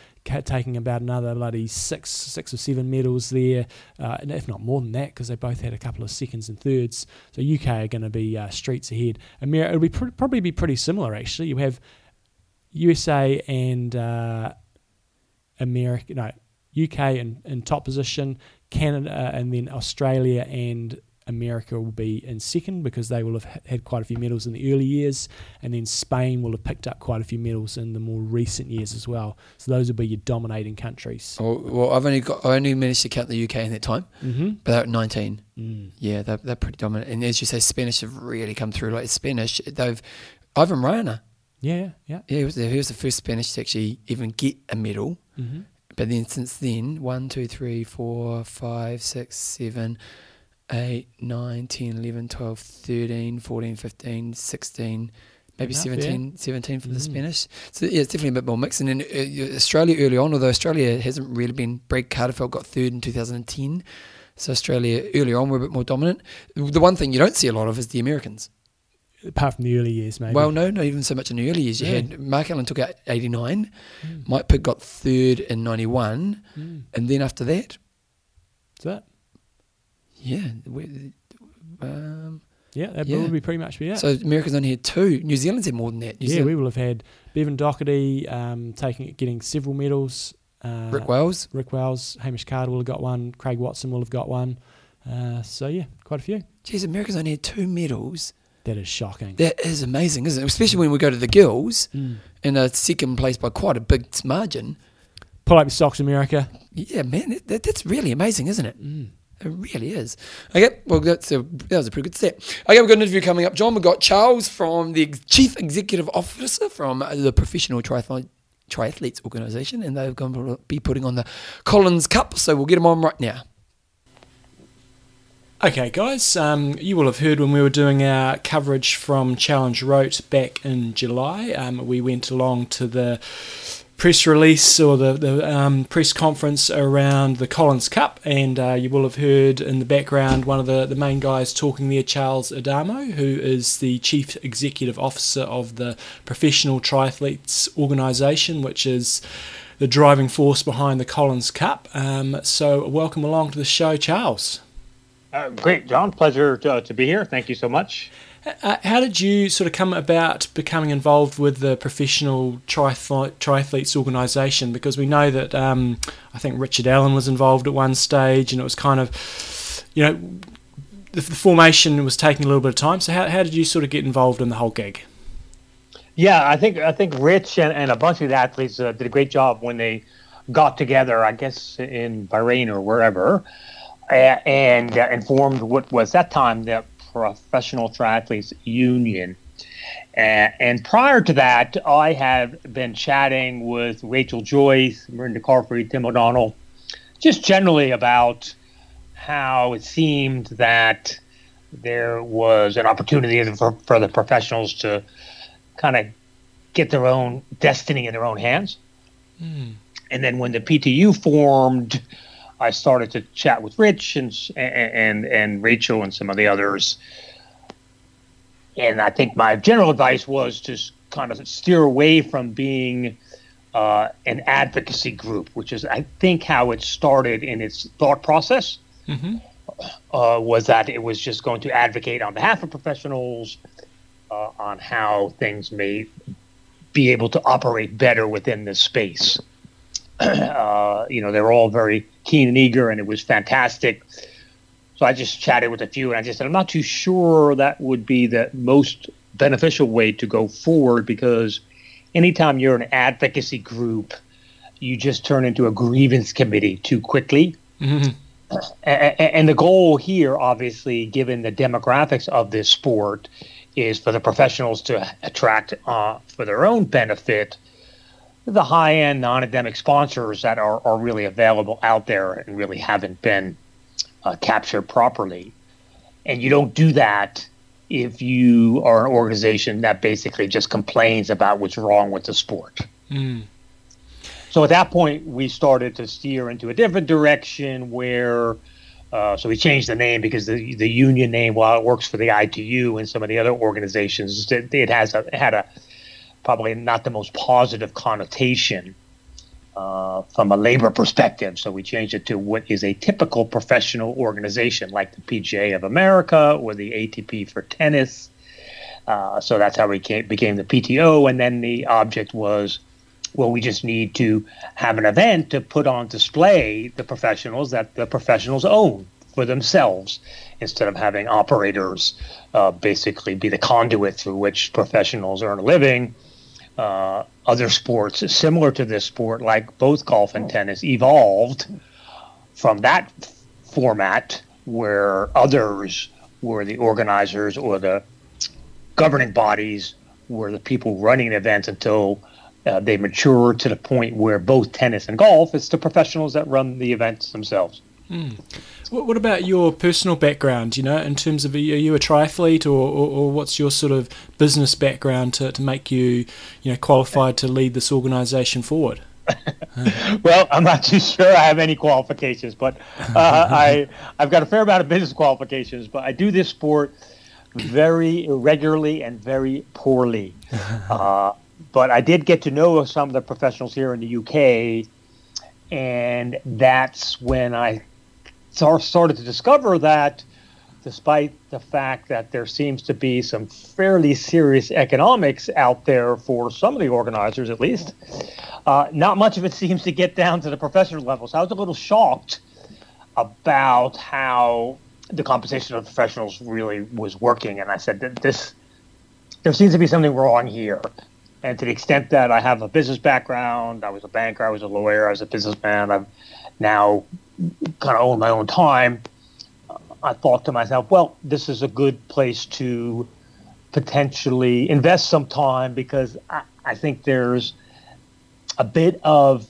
taking about another bloody six, six or seven medals there, uh, if not more than that, because they both had a couple of seconds and thirds. So UK are going to be uh, streets ahead. Amer- it'll be pr- probably be pretty similar actually. You have USA and uh, America, no, UK in, in top position, Canada, and then Australia and America will be in second because they will have had quite a few medals in the early years, and then Spain will have picked up quite a few medals in the more recent years as well. So those will be your dominating countries. Well, well, I've only got I only managed to count the UK in that time, Mm-hmm. but they're at 19. Mm. Yeah, they're, they're pretty dominant. And as you say, Spanish have really come through. Like Spanish, they've Ivan Rana. Yeah, yeah. Yeah, he was, the, he was the first Spanish to actually even get a medal. Mm-hmm. But then since then, 1, 2, 3, 4, 5, 6, 7, 8, 9, 10, 11, 12, 13, 14, 15, 16, maybe Enough, 17, 17 for the Mhm. Spanish. So yeah, it's definitely a bit more mixed. And then uh, Australia early on, although Australia hasn't really been, Brad Kahlefeldt got third in 2010. So Australia early on were a bit more dominant. The one thing you don't see a lot of is the Americans. Apart from the early years, maybe. Well, no, not even so much in the early years. You Yeah. had Mark Allen took out 89, Mm. Mike Pitt got third in 91, Mm. and then after that, Is that? Yeah, we- um, Yeah, that Yeah. would be pretty much be it. So America's only had two. New Zealand's had more than that. New yeah, Zealand, we will have had Bevan Docherty um, taking getting several medals. Uh, Rick Wells. Rick Wells, Hamish Carter will have got one. Craig Watson will have got one. Uh, so yeah, quite a few. Geez, America's only had two medals. That is shocking. That is amazing, isn't it? Especially when we go to the girls Mm. in a second place by quite a big margin. Pull up your socks, America. Yeah, man, that, that, that's really amazing, isn't it? Mm. It really is. Okay, well, that's a, that was a pretty good set. Okay, we've got an interview coming up. John, we've got Charles from the Chief Executive Officer from the Professional Triathlon Triathletes Organisation, and they're going to be putting on the Collins Cup, so we'll get them on right now. Okay, guys, um, you will have heard when we were doing our coverage from Challenge Roth back in July. Um, we went along to the press release or the, the um, press conference around the Collins Cup, and uh, you will have heard in the background one of the, the main guys talking there, Charles Adamo, who is the Chief Executive Officer of the Professional Triathletes Organisation, which is the driving force behind the Collins Cup. Um, so, welcome along to the show, Charles. Uh, great, John. Pleasure to, to be here. Thank you so much. Uh, how did you sort of come about becoming involved with the professional triathlete, triathletes organisation? Because we know that um, I think Richard Allen was involved at one stage, and it was kind of, you know, the, the formation was taking a little bit of time. So how, how did you sort of get involved in the whole gig? Yeah, I think I think Rich and, and a bunch of the athletes uh, did a great job when they got together. I guess in Bahrain or wherever, and uh, and formed what was that time the Professional Triathletes Union. Uh, and prior to that, I had been chatting with Rachel Joyce, Mirinda Carfrae, Tim O'Donnell, just generally about how it seemed that there was an opportunity for, for the professionals to kind of get their own destiny in their own hands. And then when the PTU formed, I started to chat with Rich and and and Rachel and some of the others. And I think my general advice was to kind of steer away from being uh, an advocacy group, which is I think how it started in its thought process. Mm-hmm. Uh, was that it was just going to advocate on behalf of professionals uh, on how things may be able to operate better within this space. Uh, you know, they were all very keen and eager, and it was fantastic. So I just chatted with a few, and I just said, I'm not too sure that would be the most beneficial way to go forward because anytime you're an advocacy group, you just turn into a grievance committee too quickly. Mm-hmm. And the goal here, obviously, given the demographics of this sport, is for the professionals to attract, uh, for their own benefit, the high end non endemic sponsors that are, are really available out there and really haven't been uh, captured properly. And you don't do that if you are an organization that basically just complains about what's wrong with the sport. Mm. So at that point, we started to steer into a different direction where. Uh, so we changed the name because the the union name, while it works for the ITU and some of the other organizations, it, it has a had a probably not the most positive connotation uh, from a labor perspective. So we changed it to what is a typical professional organization, like the PGA of America or the ATP for tennis. Uh, so that's how we came, became the PTO, and then the object was well, we just need to have an event to put on display the professionals that the professionals own for themselves instead of having operators uh, basically be the conduit through which professionals earn a living. Uh, other sports similar to this sport, like both golf and tennis, evolved from that format where others were the organizers or the governing bodies were the people running events until uh, they mature to the point where both tennis and golf, it's the professionals that run the events themselves. Mm. What, what, about your personal background? You know, in terms of are you a triathlete, or, or, or, what's your sort of business background to, to make you, you know, qualified to lead this organisation forward? <laughs> well, I'm not too sure I have any qualifications, but uh, I <laughs> I've got a fair amount of business qualifications. But I do this sport very irregularly and very poorly. <laughs> Uh, but I did get to know some of the professionals here in the UK, and that's when I started to discover that despite the fact that there seems to be some fairly serious economics out there for some of the organizers, at least, uh, not much of it <laughs> seems to get down to the professional level. So I was a little shocked about how the compensation of professionals really was working, and I said that this there seems to be something wrong here. And to the extent that I have a business background, I was a banker, I was a lawyer, I was a businessman, I've now kind of own my own time. I thought to myself, well, this is a good place to potentially invest some time because I, I think there's a bit of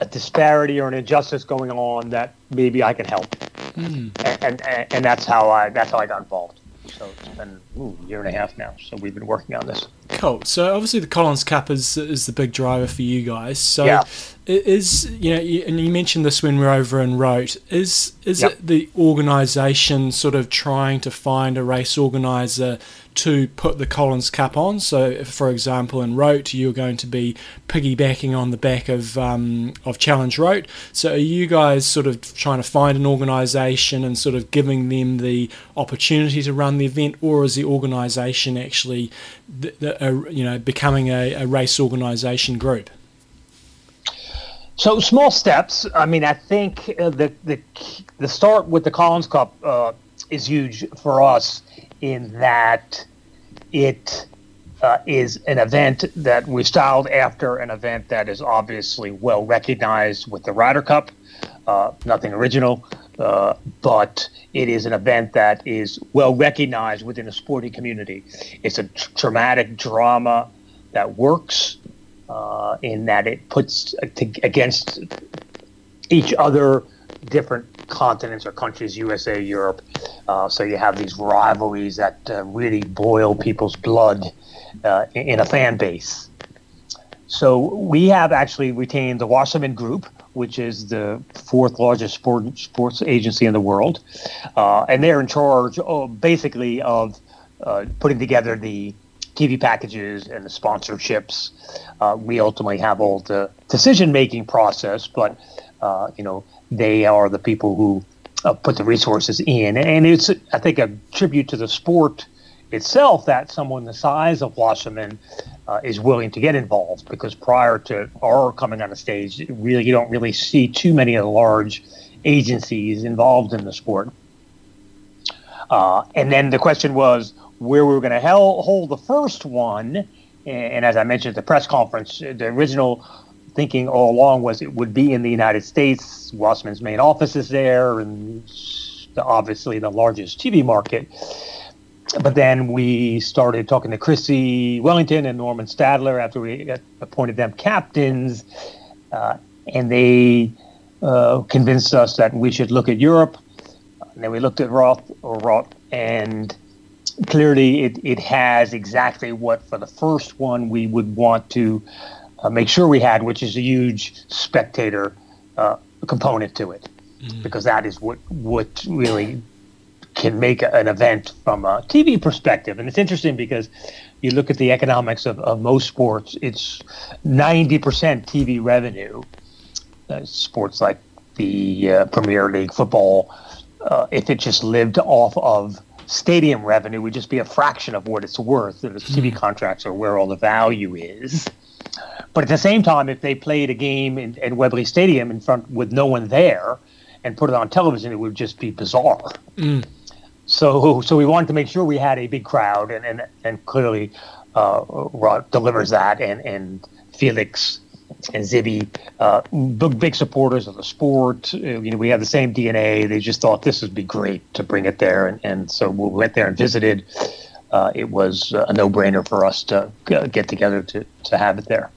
a disparity or an injustice going on that maybe I can help. Mm. And, and, and that's how I that's how I got involved. So it's been ooh, a year and a half now. So we've been working on this. Cool. So obviously the Collins Cup is is the big driver for you guys. So yeah. Is you know, and you mentioned this when we are over in Roth. Is is yep. it the organisation sort of trying to find a race organizer to put the Collins Cup on. So, if, for example, in Roth, you're going to be piggybacking on the back of um, of Challenge Roth. So, are you guys sort of trying to find an organisation and sort of giving them the opportunity to run the event, or is the organisation actually, the, the, uh, you know, becoming a, a race organisation group? So small steps. I mean, I think uh, the the the start with the Collins Cup uh, is huge for us in that it uh, is an event that we styled after an event that is obviously well recognized with the Ryder Cup. Uh, nothing original, uh, but it is an event that is well recognized within the sporting community. It's a tr- dramatic drama that works uh, in that it puts against each other different continents or countries, USA, Europe. Uh, so you have these rivalries that uh, really boil people's blood uh, in a fan base. So we have actually retained the Wasserman Group, which is the fourth largest sport, sports agency in the world, uh, and they're in charge, of, basically, of uh, putting together the TV packages and the sponsorships. Uh, we ultimately have all the decision-making process, but you know they are the people who uh, put the resources in. And it's, I think, a tribute to the sport itself that someone the size of Wasserman uh, is willing to get involved because prior to our coming on the stage, really, you don't really see too many of the large agencies involved in the sport. Uh, and then the question was where we were going to hold the first one. And as I mentioned at the press conference, the original thinking all along was it would be in the United States. Wasserman's main office is there, and the, obviously the largest TV market. But then we started talking to Chrissie Wellington and Normann Stadler after we appointed them captains, uh, and they uh, convinced us that we should look at Europe. And then we looked at Roth or Roth, and clearly it, it has exactly what for the first one we would want to uh, make sure we had, which is a huge spectator uh, component to it, mm-hmm. because that is what what really can make an event from a TV perspective. And it's interesting because you look at the economics of, of most sports, it's 90% TV revenue. Uh, sports like the uh, Premier League football, uh, if it just lived off of stadium revenue, would just be a fraction of what it's worth. The TV mm-hmm. contracts are where all the value is. But at the same time, if they played a game in, in Wembley Stadium in front with no one there, and put it on television, it would just be bizarre. Mm. So, so we wanted to make sure we had a big crowd, and and, and clearly uh, delivers that, and and Felix and Zibby, uh, big, big supporters of the sport. Uh, you know, we have the same DNA. They just thought this would be great to bring it there, and, and so we went there and visited. Uh, it was a no-brainer for us to get together to, to have it there.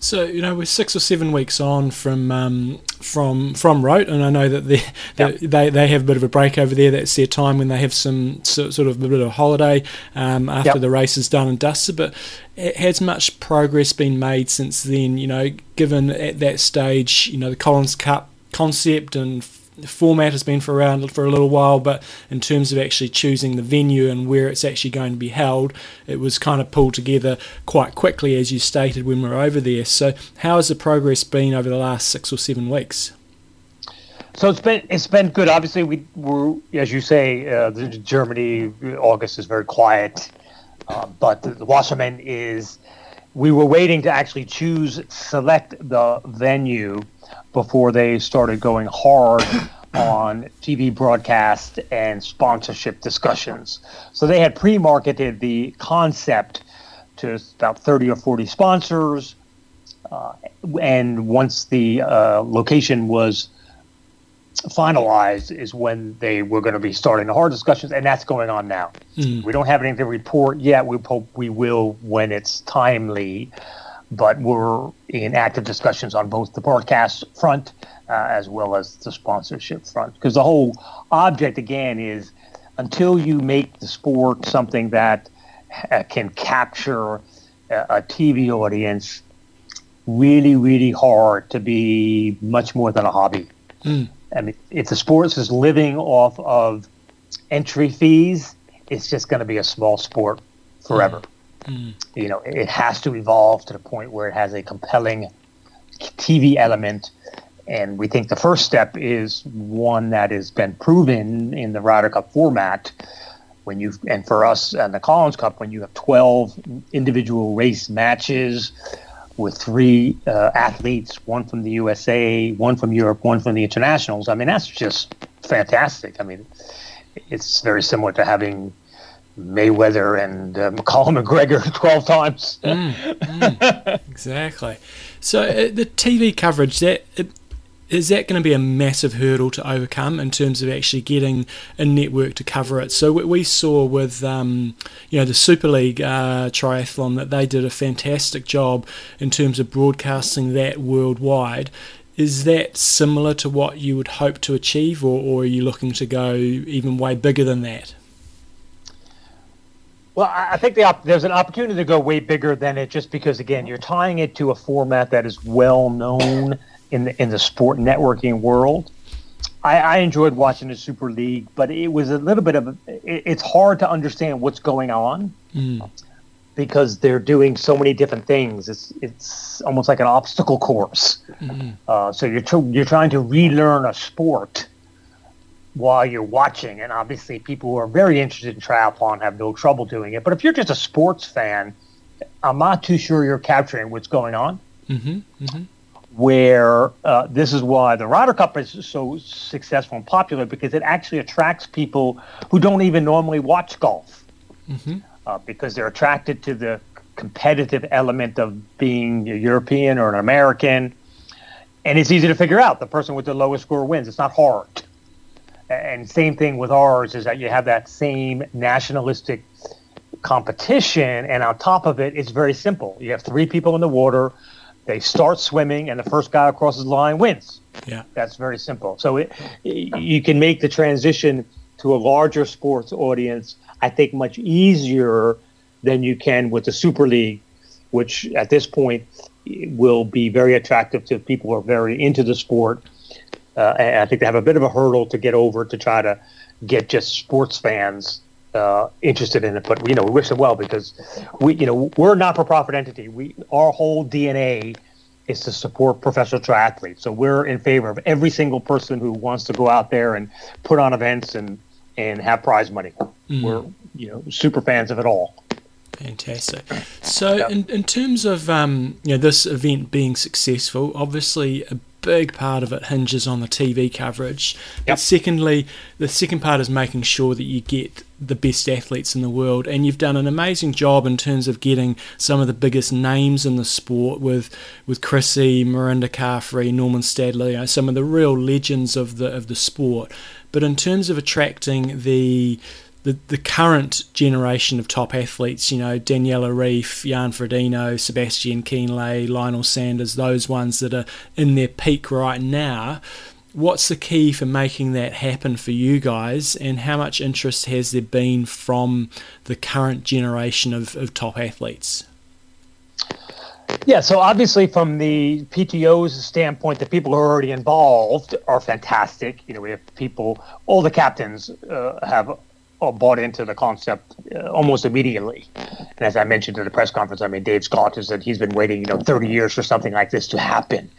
So you know we're six or seven weeks on from um, from from Roth, and I know that they, yep. they they have a bit of a break over there. That's their time when they have some sort of a bit of a holiday um, after yep. the race is done and dusted. But has much progress been made since then? You know, given at that stage, you know the Collins Cup concept and the format has been for around for a little while, but in terms of actually choosing the venue and where it's actually going to be held, it was kind of pulled together quite quickly, as you stated when we were over there. So, how has the progress been over the last six or seven weeks? So it's been it's been good. Obviously, we were, as you say, uh, Germany August is very quiet, uh, but the, the Wasserman is. We were waiting to actually choose select the venue before they started going hard on TV broadcast and sponsorship discussions. So they had pre marketed the concept to about 30 or 40 sponsors. Uh, and once the uh, location was finalized, is when they were going to be starting the hard discussions, and that's going on now. Mm. We don't have anything to report yet. We hope we will when it's timely but we're in active discussions on both the broadcast front uh, as well as the sponsorship front. Because the whole object, again, is until you make the sport something that uh, can capture a, a TV audience, really, really hard to be much more than a hobby. Mm. I mean, if the sport is living off of entry fees, it's just going to be a small sport forever. Mm. Mm. You know, it has to evolve to the point where it has a compelling TV element. And we think the first step is one that has been proven in the Ryder Cup format. When you and for us and the Collins Cup, when you have 12 individual race matches with three uh, athletes, one from the USA, one from Europe, one from the internationals. I mean, that's just fantastic. I mean, it's very similar to having Mayweather and <laughs> uh, McCallum McGregor <laughs> 12 times. mm, mm, <laughs> exactly. So uh, the TV coverage that is that going to be a massive hurdle to overcome in terms of actually getting a network to cover it? So we saw with um, you know the Super League uh, triathlon that they did a fantastic job in terms of broadcasting that worldwide. Is that similar to what you would hope to achieve, or, or are you looking to go even way bigger than that? Well, I think the op- there's an opportunity to go way bigger than it, just because again, you're tying it to a format that is well known in the in the sport networking world. I, I enjoyed watching the Super League, but it was a little bit of a, it, it's hard to understand what's going on mm. because they're doing so many different things. It's it's almost like an obstacle course. Mm. Uh, so you're tr- you're trying to relearn a sport while you're watching. And obviously, people who are very interested in triathlon have no trouble doing it. But if you're just a sports fan, I'm not too sure you're capturing what's going on. Mm-hmm, mm-hmm. Where uh, this is why the Ryder Cup is so successful and popular because it actually attracts people who don't even normally watch golf mm-hmm. uh, because they're attracted to the competitive element of being a European or an American. And it's easy to figure out. The person with the lowest score wins. It's not hard and same thing with ours is that you have that same nationalistic competition and on top of it it's very simple. You have three people in the water they start swimming and the first guy across the line wins. Yeah. That's very simple. So it, you can make the transition to a larger sports audience i think much easier than you can with the super league which at this point will be very attractive to people who are very into the sport uh, I think they have a bit of a hurdle to get over to try to get just sports fans uh, interested in it. But you know, we wish them well because we, you know, we're a not-for-profit entity. We our whole DNA is to support professional triathletes. So we're in favor of every single person who wants to go out there and put on events and and have prize money. Mm. We're you know super fans of it all. Fantastic. So, in, in terms of um, you know this event being successful, obviously a big part of it hinges on the TV coverage. Yep. But secondly, the second part is making sure that you get the best athletes in the world, and you've done an amazing job in terms of getting some of the biggest names in the sport with with Chrissy, Mirinda Carfrae, Normann Stadler, you know, some of the real legends of the of the sport. But in terms of attracting the the, the current generation of top athletes, you know, Daniela Ryf, Jan Frodeno, Sebastian Kienle, Lionel Sanders, those ones that are in their peak right now. What's the key for making that happen for you guys, and how much interest has there been from the current generation of, of top athletes? Yeah, so obviously from the PTO's standpoint, the people who are already involved are fantastic. You know, we have people, all the captains uh, have bought into the concept uh, almost immediately. And as I mentioned at the press conference, I mean, Dave Scott has said he's been waiting, you know, 30 years for something like this to happen.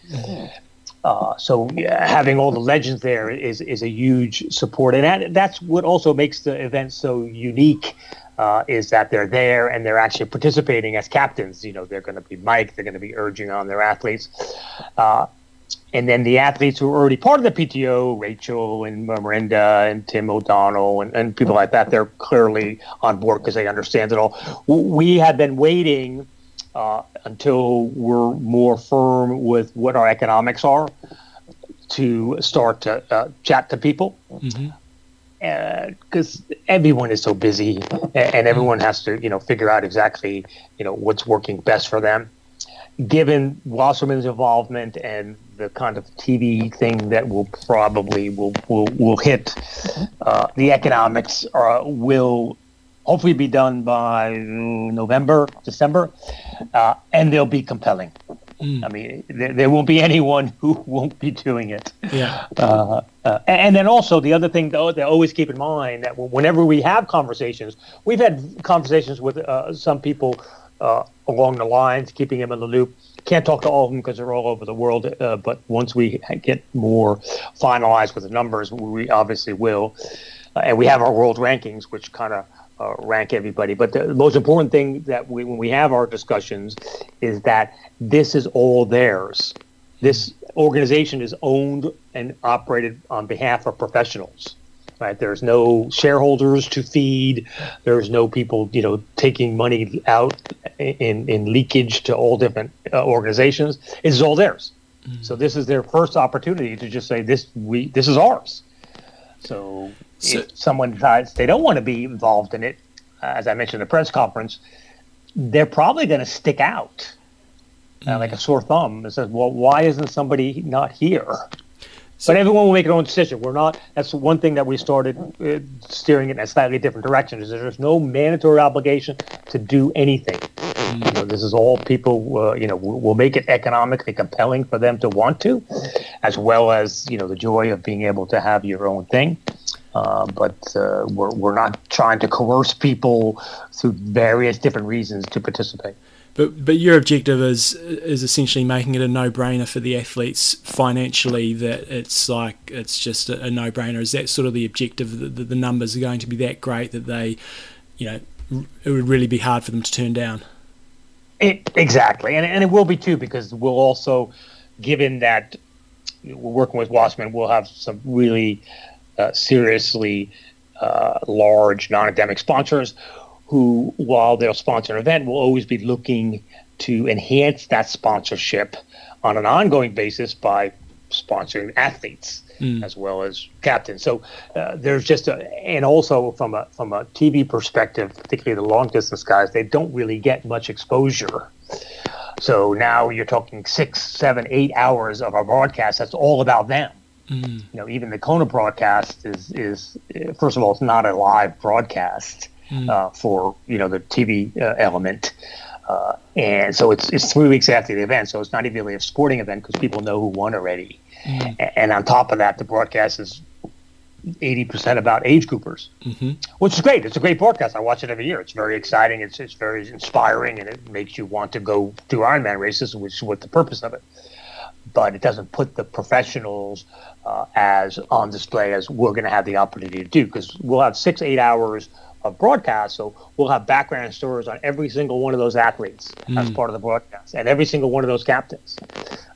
Uh, so yeah, having all the legends there is is a huge support, and that, that's what also makes the event so unique. Uh, is that they're there and they're actually participating as captains. You know, they're going to be Mike, they're going to be urging on their athletes. Uh, and then the athletes who are already part of the PTO, Rachel and Mirinda and Tim O'Donnell and, and people like that, they're clearly on board because they understand it all. We have been waiting uh, until we're more firm with what our economics are to start to uh, chat to people. Mm-hmm because uh, everyone is so busy and, and everyone has to you know figure out exactly you know what's working best for them given Wasserman's involvement and the kind of tv thing that will probably will will, will hit uh, the economics uh, will hopefully be done by november december uh, and they'll be compelling Mm. I mean, there, there, won't be anyone <laughs> who won't be doing it. Yeah. Uh, uh, and then also the other thing though, to always keep in mind that whenever we have conversations, we've had conversations with uh, some people uh, along the lines, keeping them in the loop. Can't talk to all of them because they're all over the world. Uh, but once we get more finalized with the numbers, we obviously will. Uh, and we have our world rankings, which kind of uh, rank everybody. But the most important thing that we, when we have our discussions is that this is all theirs. This organization is owned and operated on behalf of professionals. Right? There's no shareholders to feed. There's no people, you know, taking money out in, in leakage to all different uh, organizations. It's all theirs. Mm-hmm. So this is their first opportunity to just say this we this is ours. So, so if someone decides they don't want to be involved in it, as I mentioned in the press conference, they're probably going to stick out uh, like a sore thumb and says, well, why isn't somebody not here? So, but everyone will make their own decision. We're not. That's one thing that we started uh, steering it in a slightly different direction. Is there's no mandatory obligation to do anything. Mm-hmm. You know, this is all people. Uh, you know, will make it economically compelling for them to want to, as well as you know the joy of being able to have your own thing. Uh, but uh, we're we're not trying to coerce people through various different reasons to participate. But but your objective is is essentially making it a no brainer for the athletes financially. That it's like it's just a, a no brainer. Is that sort of the objective? That the, numbers are going to be that great that they, you know, it would really be hard for them to turn down. It, exactly, and and it will be too because we'll also, given that we're working with Wasserman, we'll have some really uh, seriously uh, large non-endemic sponsors who, while they'll sponsor an event, will always be looking to enhance that sponsorship on an ongoing basis by sponsoring athletes mm. as well as captains. So uh, there's just a, and also from a from a TV perspective, particularly the long distance guys, they don't really get much exposure. So now you're talking six, seven, eight hours of a broadcast. That's all about them. Mm. You know, even the Kona broadcast is is first of all, it's not a live broadcast mm. uh, for you know the TV uh, element. Uh, and so it's it's three weeks after the event, so it's not even really a sporting event because people know who won already. Mm. And on top of that, the broadcast is eighty percent about age groupers, mm-hmm. which is great. It's a great broadcast. I watch it every year. It's very exciting. It's it's very inspiring, and it makes you want to go do Ironman races, which is what the purpose of it. But it doesn't put the professionals uh, as on display as we're going to have the opportunity to do because we'll have six eight hours of broadcast. So we'll have background stories on every single one of those athletes as part of the broadcast, and every single one of those captains.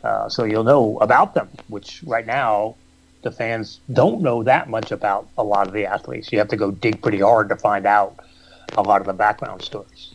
Uh, so you'll know about them, which right now the fans don't know that much about a lot of the athletes. You have to go dig pretty hard to find out a lot of the background stories.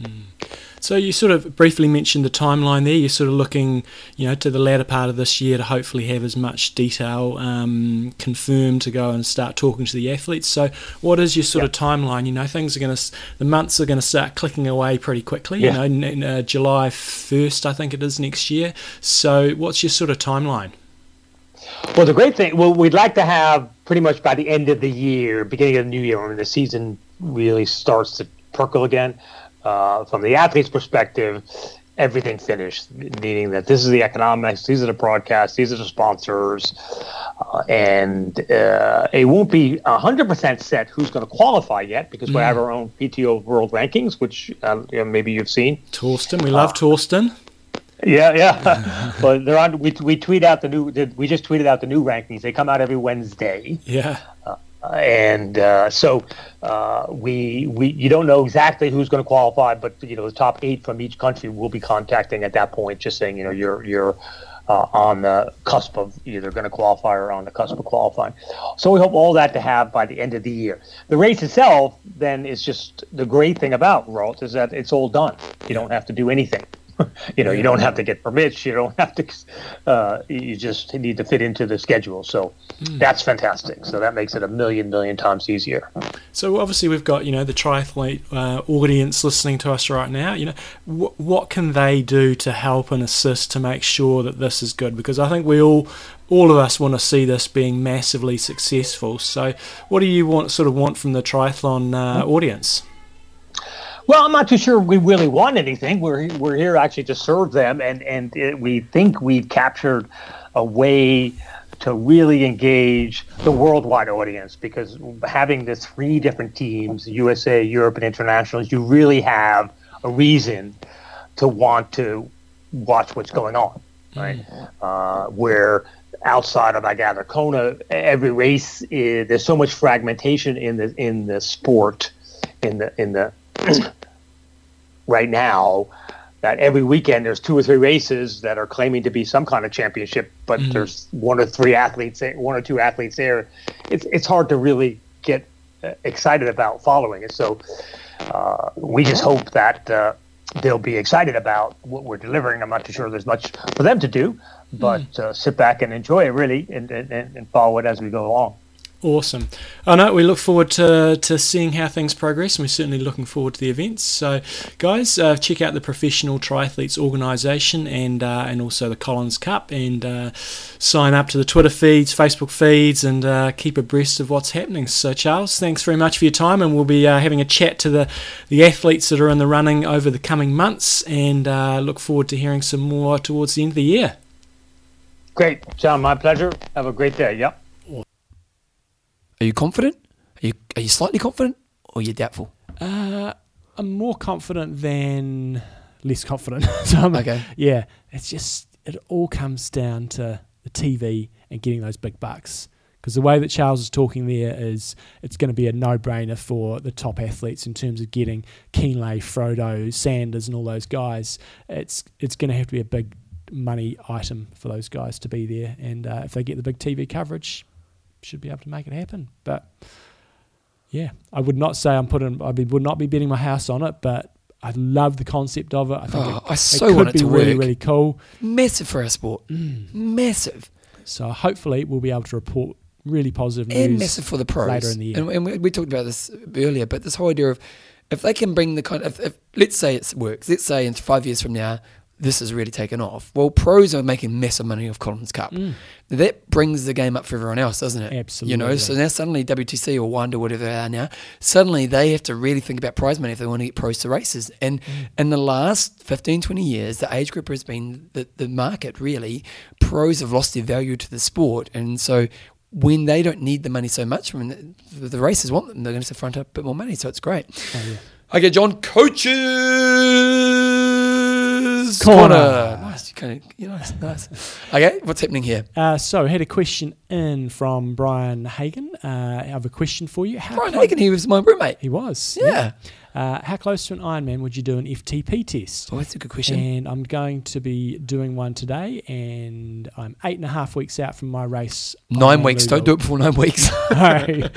So you sort of briefly mentioned the timeline there. You're sort of looking, you know, to the latter part of this year to hopefully have as much detail um, confirmed to go and start talking to the athletes. So what is your sort of timeline? You know, things are going to, the months are going to start clicking away pretty quickly. Yeah. You know, n- n- uh, July first, I think it is next year. So what's your sort of timeline? Well, the great thing, well, we'd like to have pretty much by the end of the year, beginning of the new year, when the season really starts to perkle again. Uh, from the athlete's perspective, everything finished, meaning that this is the economics, these are the broadcasts, these are the sponsors, uh, and uh, it won't be 100% set who's going to qualify yet because we have our own PTO World Rankings, which uh, maybe you've seen. Thorsten, we love Thorsten. Yeah, yeah. <laughs> but they're on. We, we tweet out the new. We just tweeted out the new rankings. They come out every Wednesday, Yeah. And uh, so uh, we we you don't know exactly who's going to qualify, but you know the top eight from each country will be contacting at that point, just saying you know you're you're. Uh, on the cusp of either going to qualify or on the cusp of qualifying. So we hope all that to have by the end of the year. The race itself, then, is just the great thing about Roth is that it's all done. You don't have to do anything. <laughs> you know, you don't have to get permits. You don't <laughs> have to. Uh, you just need to fit into the schedule. So that's fantastic. So that makes it a million, million times easier. So obviously we've got you know the triathlete uh, audience listening to us right now. You know wh- what can they do to help and assist to make sure that this is good? Because I think we all all of us want to see this being massively successful. So what do you want sort of want from the triathlon uh, audience? Well, I'm not too sure we really want anything. We're we're here actually to serve them, and and it, we think we've captured a way to really engage the worldwide audience because having the three different teams, USA, Europe, and internationals, you really have a reason to want to watch what's going on, right? Uh, where outside of I gather Kona, every race is, there's so much fragmentation in the in the sport, in the in the <clears throat> right now that every weekend there's two or three races that are claiming to be some kind of championship, but there's one or three athletes, one or two athletes there. It's it's hard to really get uh, excited about following it. So uh, we just hope that uh, they'll be excited about what we're delivering. I'm not too sure there's much for them to do, but uh, sit back and enjoy it really, and, and, and follow it as we go along. Awesome. I know we look forward to, to seeing how things progress, and we're certainly looking forward to the events. So, guys, uh, check out the Professional Triathletes Organisation and uh, and also the Collins Cup, and uh, sign up to the Twitter feeds, Facebook feeds, and uh, keep abreast of what's happening. So, Charles, thanks very much for your time, and we'll be uh, having a chat to the, the athletes that are in the running over the coming months, and uh, look forward to hearing some more towards the end of the year. Great, John. My pleasure. Have a great day. Yep. Are you confident? Are you are you slightly confident, or are you doubtful? Uh, I'm more confident than less confident. <laughs> so I'm, Okay. Yeah, it's just it all comes down to the TV and getting those big bucks. Because the way that Charles is talking there is, it's going to be a no-brainer for the top athletes in terms of getting Kienle, Frodo, Sanders, and all those guys. It's it's going to have to be a big money item for those guys to be there, and uh, if they get the big TV coverage, should be able to make it happen. But yeah, I would not say I'm putting. I would not be betting my house on it, but I love the concept of it. I think Oh, it, I it could want it be to really, work. really cool. Massive for our sport. Mm. Massive. So hopefully we'll be able to report really positive news. massive for the pros. later in the year. And, and we, we talked about this earlier, but this whole idea of if they can bring the kind of, if, let's say it works, let's say in five years from now, this is really taken off. Well, pros are making massive money off Collins Cup. That brings the game up for everyone else, doesn't it? Absolutely. You know, Mm. So now suddenly WTC or Wanda, whatever they are now, suddenly they have to really think about prize money if they want to get pros to races. And Mm. in the last 15, 20 years, the age group has been the, the market really. Pros have lost their value to the sport. And so when they don't need the money so much, when the, the races want them, they're going to front up a bit more money. So it's great. Oh, yeah. Okay, John, coaches Corner. Nice. nice. You kind of, you know, nice, nice. Okay, what's happening here? Uh, so, I had a question in from Brian Hagen. Uh, I have a question for you. How Brian clo- Hagen, he was my roommate. He was. Yeah. Uh, how close to an Ironman would you do an FTP test? Oh, that's a good question. And I'm going to be doing one today, and I'm eight and a half weeks out from my race. nine weeks. Don't do it before nine weeks. <laughs> No.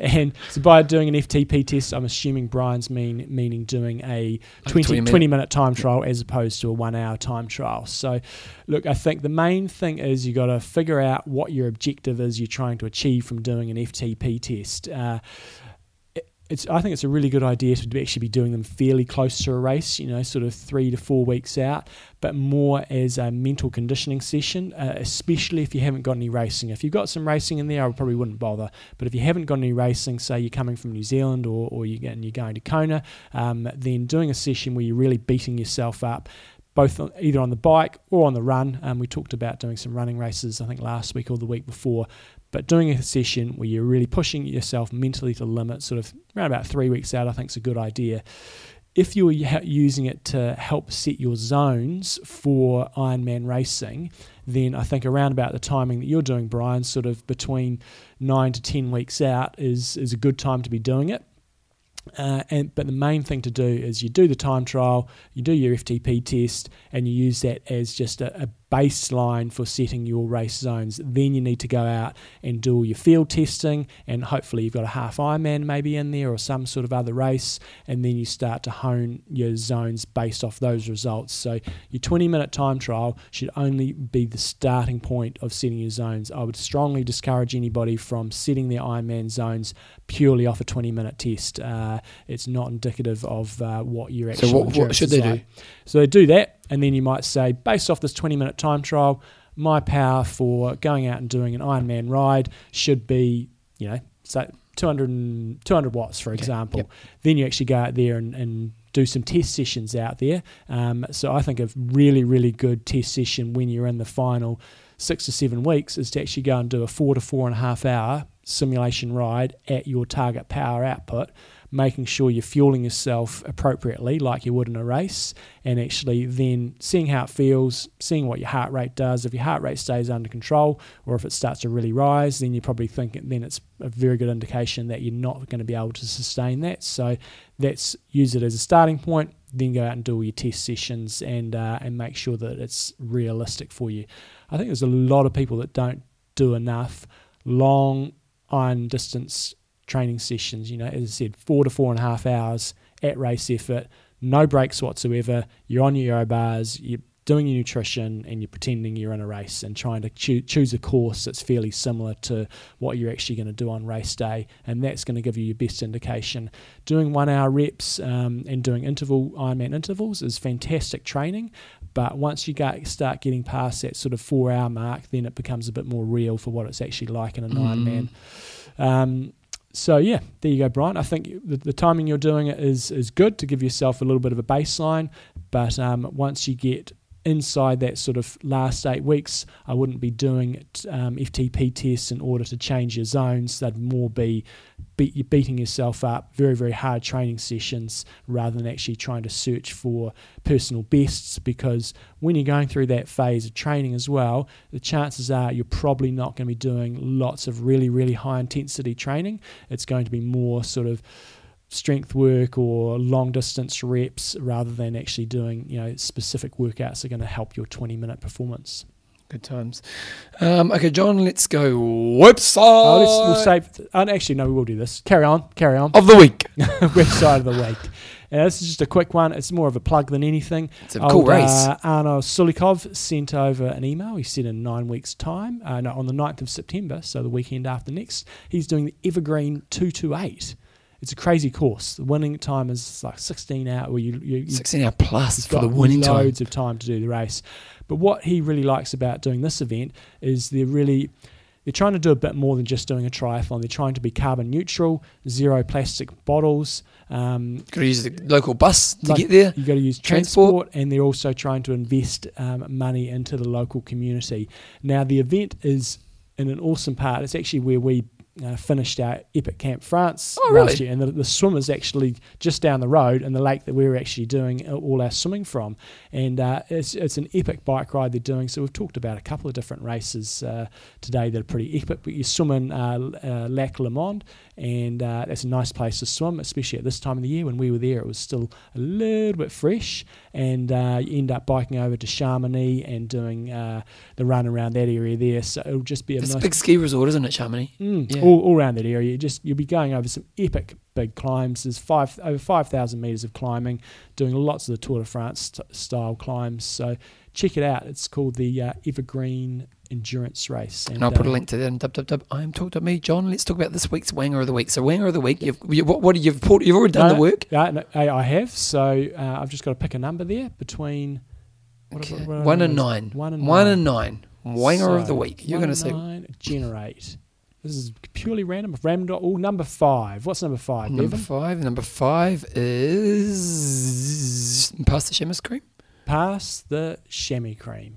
and so by doing an FTP test, I'm assuming Brian's mean meaning doing a 20, 20 20, minute. minute time trial as opposed to a one hour time trial. So, look, I think the main thing is you got to figure out what your objective is you're trying to achieve from doing an FTP test. Uh, it's, I think it's a really good idea to actually be doing them fairly close to a race, you know, sort of three to four weeks out, but more as a mental conditioning session, uh, especially if you haven't got any racing. If you've got some racing in there, I probably wouldn't bother. But if you haven't got any racing, say you're coming from New Zealand or, or you and you're going to Kona, um, then doing a session where you're really beating yourself up. Both either on the bike or on the run. Um, we talked about doing some running races, I think last week or the week before. But doing a session where you're really pushing yourself mentally to limit, sort of around about three weeks out, I think is a good idea. If you're using it to help set your zones for Ironman racing, then I think around about the timing that you're doing, Brian, sort of between nine to ten weeks out, is is a good time to be doing it. Uh, and but the main thing to do is you do the time trial, you do your FTP test, and you use that as just a, a baseline for setting your race zones. Then you need to go out and do all your field testing, and hopefully you've got a half Ironman maybe in there or some sort of other race, and then you start to hone your zones based off those results. So your 20 minute time trial should only be the starting point of setting your zones. I would strongly discourage anybody from setting their Ironman zones purely off a 20 minute test. Uh, it's not indicative of uh, what your actual so what, what should they do? So they do that, and then you might say, based off this 20 minute time trial, my power for going out and doing an Ironman ride should be, you know, say 200, 200 watts, for example. yep. Then you actually go out there and, and do some test sessions out there. Um, so I think a really, really good test session when you're in the final six to seven weeks is to actually go and do a four to four and a half hour simulation ride at your target power output, making sure you're fueling yourself appropriately, like you would in a race, and actually then seeing how it feels, seeing what your heart rate does. If your heart rate stays under control, or if it starts to really rise, then you probably think then it's a very good indication that you're not going to be able to sustain that. So that's use it as a starting point. Then go out and do all your test sessions and uh, and make sure that it's realistic for you. I think there's a lot of people that don't do enough long iron distance training sessions. You know, as I said, four to four and a half hours at race effort, no breaks whatsoever. You're on your aero bars, you're doing your nutrition, and you're pretending you're in a race and trying to choo- choose a course that's fairly similar to what you're actually going to do on race day, and that's going to give you your best indication. Doing one hour reps um, and doing interval Ironman intervals is fantastic training, but once you get, start getting past that sort of four hour mark, then it becomes a bit more real for what it's actually like in an Ironman. Um, so yeah, there you go, Brian. I think the, the timing you're doing it is is good to give yourself a little bit of a baseline, but um, once you get inside that sort of last eight weeks, I wouldn't be doing um, FTP tests in order to change your zones. They'd more be beat, you're beating yourself up, very, very hard training sessions rather than actually trying to search for personal bests because when you're going through that phase of training as well, the chances are you're probably not going to be doing lots of really, really high intensity training. It's going to be more sort of strength work or long distance reps rather than actually doing you know specific workouts are going to help your 20 minute performance Good times. Um, okay, John, let's go website oh, let's, we'll save uh, actually no we will do this carry on carry on of the week. <laughs> website of the week uh, this is just a quick one it's more of a plug than anything It's a cool race. Uh, Arno Sulikov sent over an email. He said in nine weeks' time, uh, no, on the 9th of September, so the weekend after next, he's doing the Evergreen 228. It's a crazy course. The winning time is like 16 hours. Where you, you, you 16 hour plus for the winning time. loads of time to do the race. But what he really likes about doing this event is they're really they're trying to do a bit more than just doing a triathlon. They're trying to be carbon neutral, zero plastic bottles. Um, Got to use the local bus to Like- get there. You've got to use Transport. transport, and they're also trying to invest um, money into the local community. Now, the event is in an awesome part. It's actually where we uh, finished our Epic Camp France Oh, last really? year, and the, the swim is actually just down the road in the lake that we were actually doing all our swimming from. And uh, it's it's an epic bike ride they're doing. So we've talked about a couple of different races uh, today that are pretty epic. But you swim in uh, uh, Lac Le Monde, and uh, that's a nice place to swim, especially at this time of the year. When we were there, it was still a little bit fresh, and uh, you end up biking over to Chamonix and doing uh, the run around that area there. So it'll just be a It's a nice big ski resort, isn't it, Chamonix? Mm, Yeah. all, all around that area. You just you'll be going over some epic big climbs. There's five over five thousand meters of climbing, doing lots of the Tour de France st- style climbs. So check it out. It's called the uh, Evergreen Endurance Race. And I'll put a uh, link to that in www.imtalk.me. John, let's talk about this week's Wanger of the Week. So, Wanger of the Week, you've, you, what, what you've, put, you've already done no, the work. Yeah, no, I have. So uh, I've just got to pick a number there between Okay. what- what One and nine. One and One nine. and nine. Wanger of the Week. You're going to say nine, generate. This is purely random. Random. Oh, number five. What's number five, number Bevan? five. Number five is past the chamois cream. Pass the chamois cream.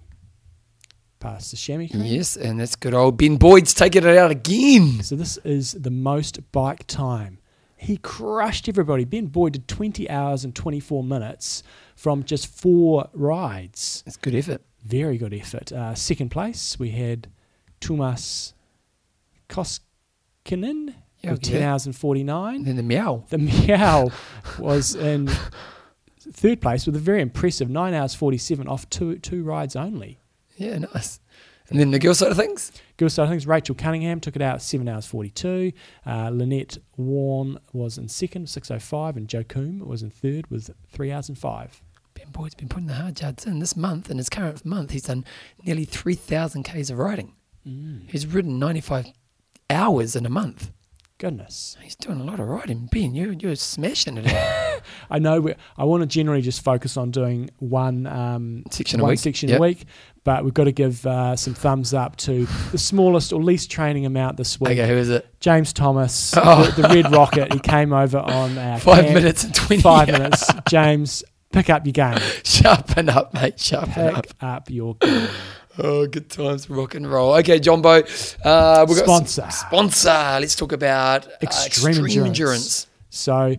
Pass the chamois cream. Yes, and that's good old Ben Boyd's taking it out again. So this is the most bike time. He crushed everybody. Ben Boyd did 20 hours and 24 minutes from just four rides. It's good effort. Very good effort. Uh, second place, we had Tuomas Koskinen Yeah, with 10 hours and And 49. then the meow. The Meow was in <laughs> third place with a very impressive 9 hours 47 off two, two rides only. Yeah, nice. And then the girl side of things. Girl side of things, Rachel Cunningham took it out at 7 hours 42. Uh, Lynette Warren was in second, 6.05, and Joe Coombe was in third with 3 hours and 5. Ben Boyd's been putting the hard yards in this month. In his current month, he's done nearly 3,000 Ks of riding. He's ridden 95 hours in a month. Goodness. He's doing a lot of writing, Ben, you're, you're smashing it. <laughs> I know we I want to generally just focus on doing one um, Section a one week. section Yep. a week, but we've got to give uh, some thumbs up to the smallest or least training amount this week. okay, who is it? James Thomas, <laughs> Oh. the, the Red Rocket. He came over on our <laughs> Five camp. minutes and 20. Five minutes. James, pick up your game. Sharpen up, mate. Sharpen up. Pick up your game. Oh, good times, rock and roll. Okay, Jumbo. Uh, we've got Sponsor. s- sponsor. Let's talk about uh, Extreme extreme, endurance. endurance. So,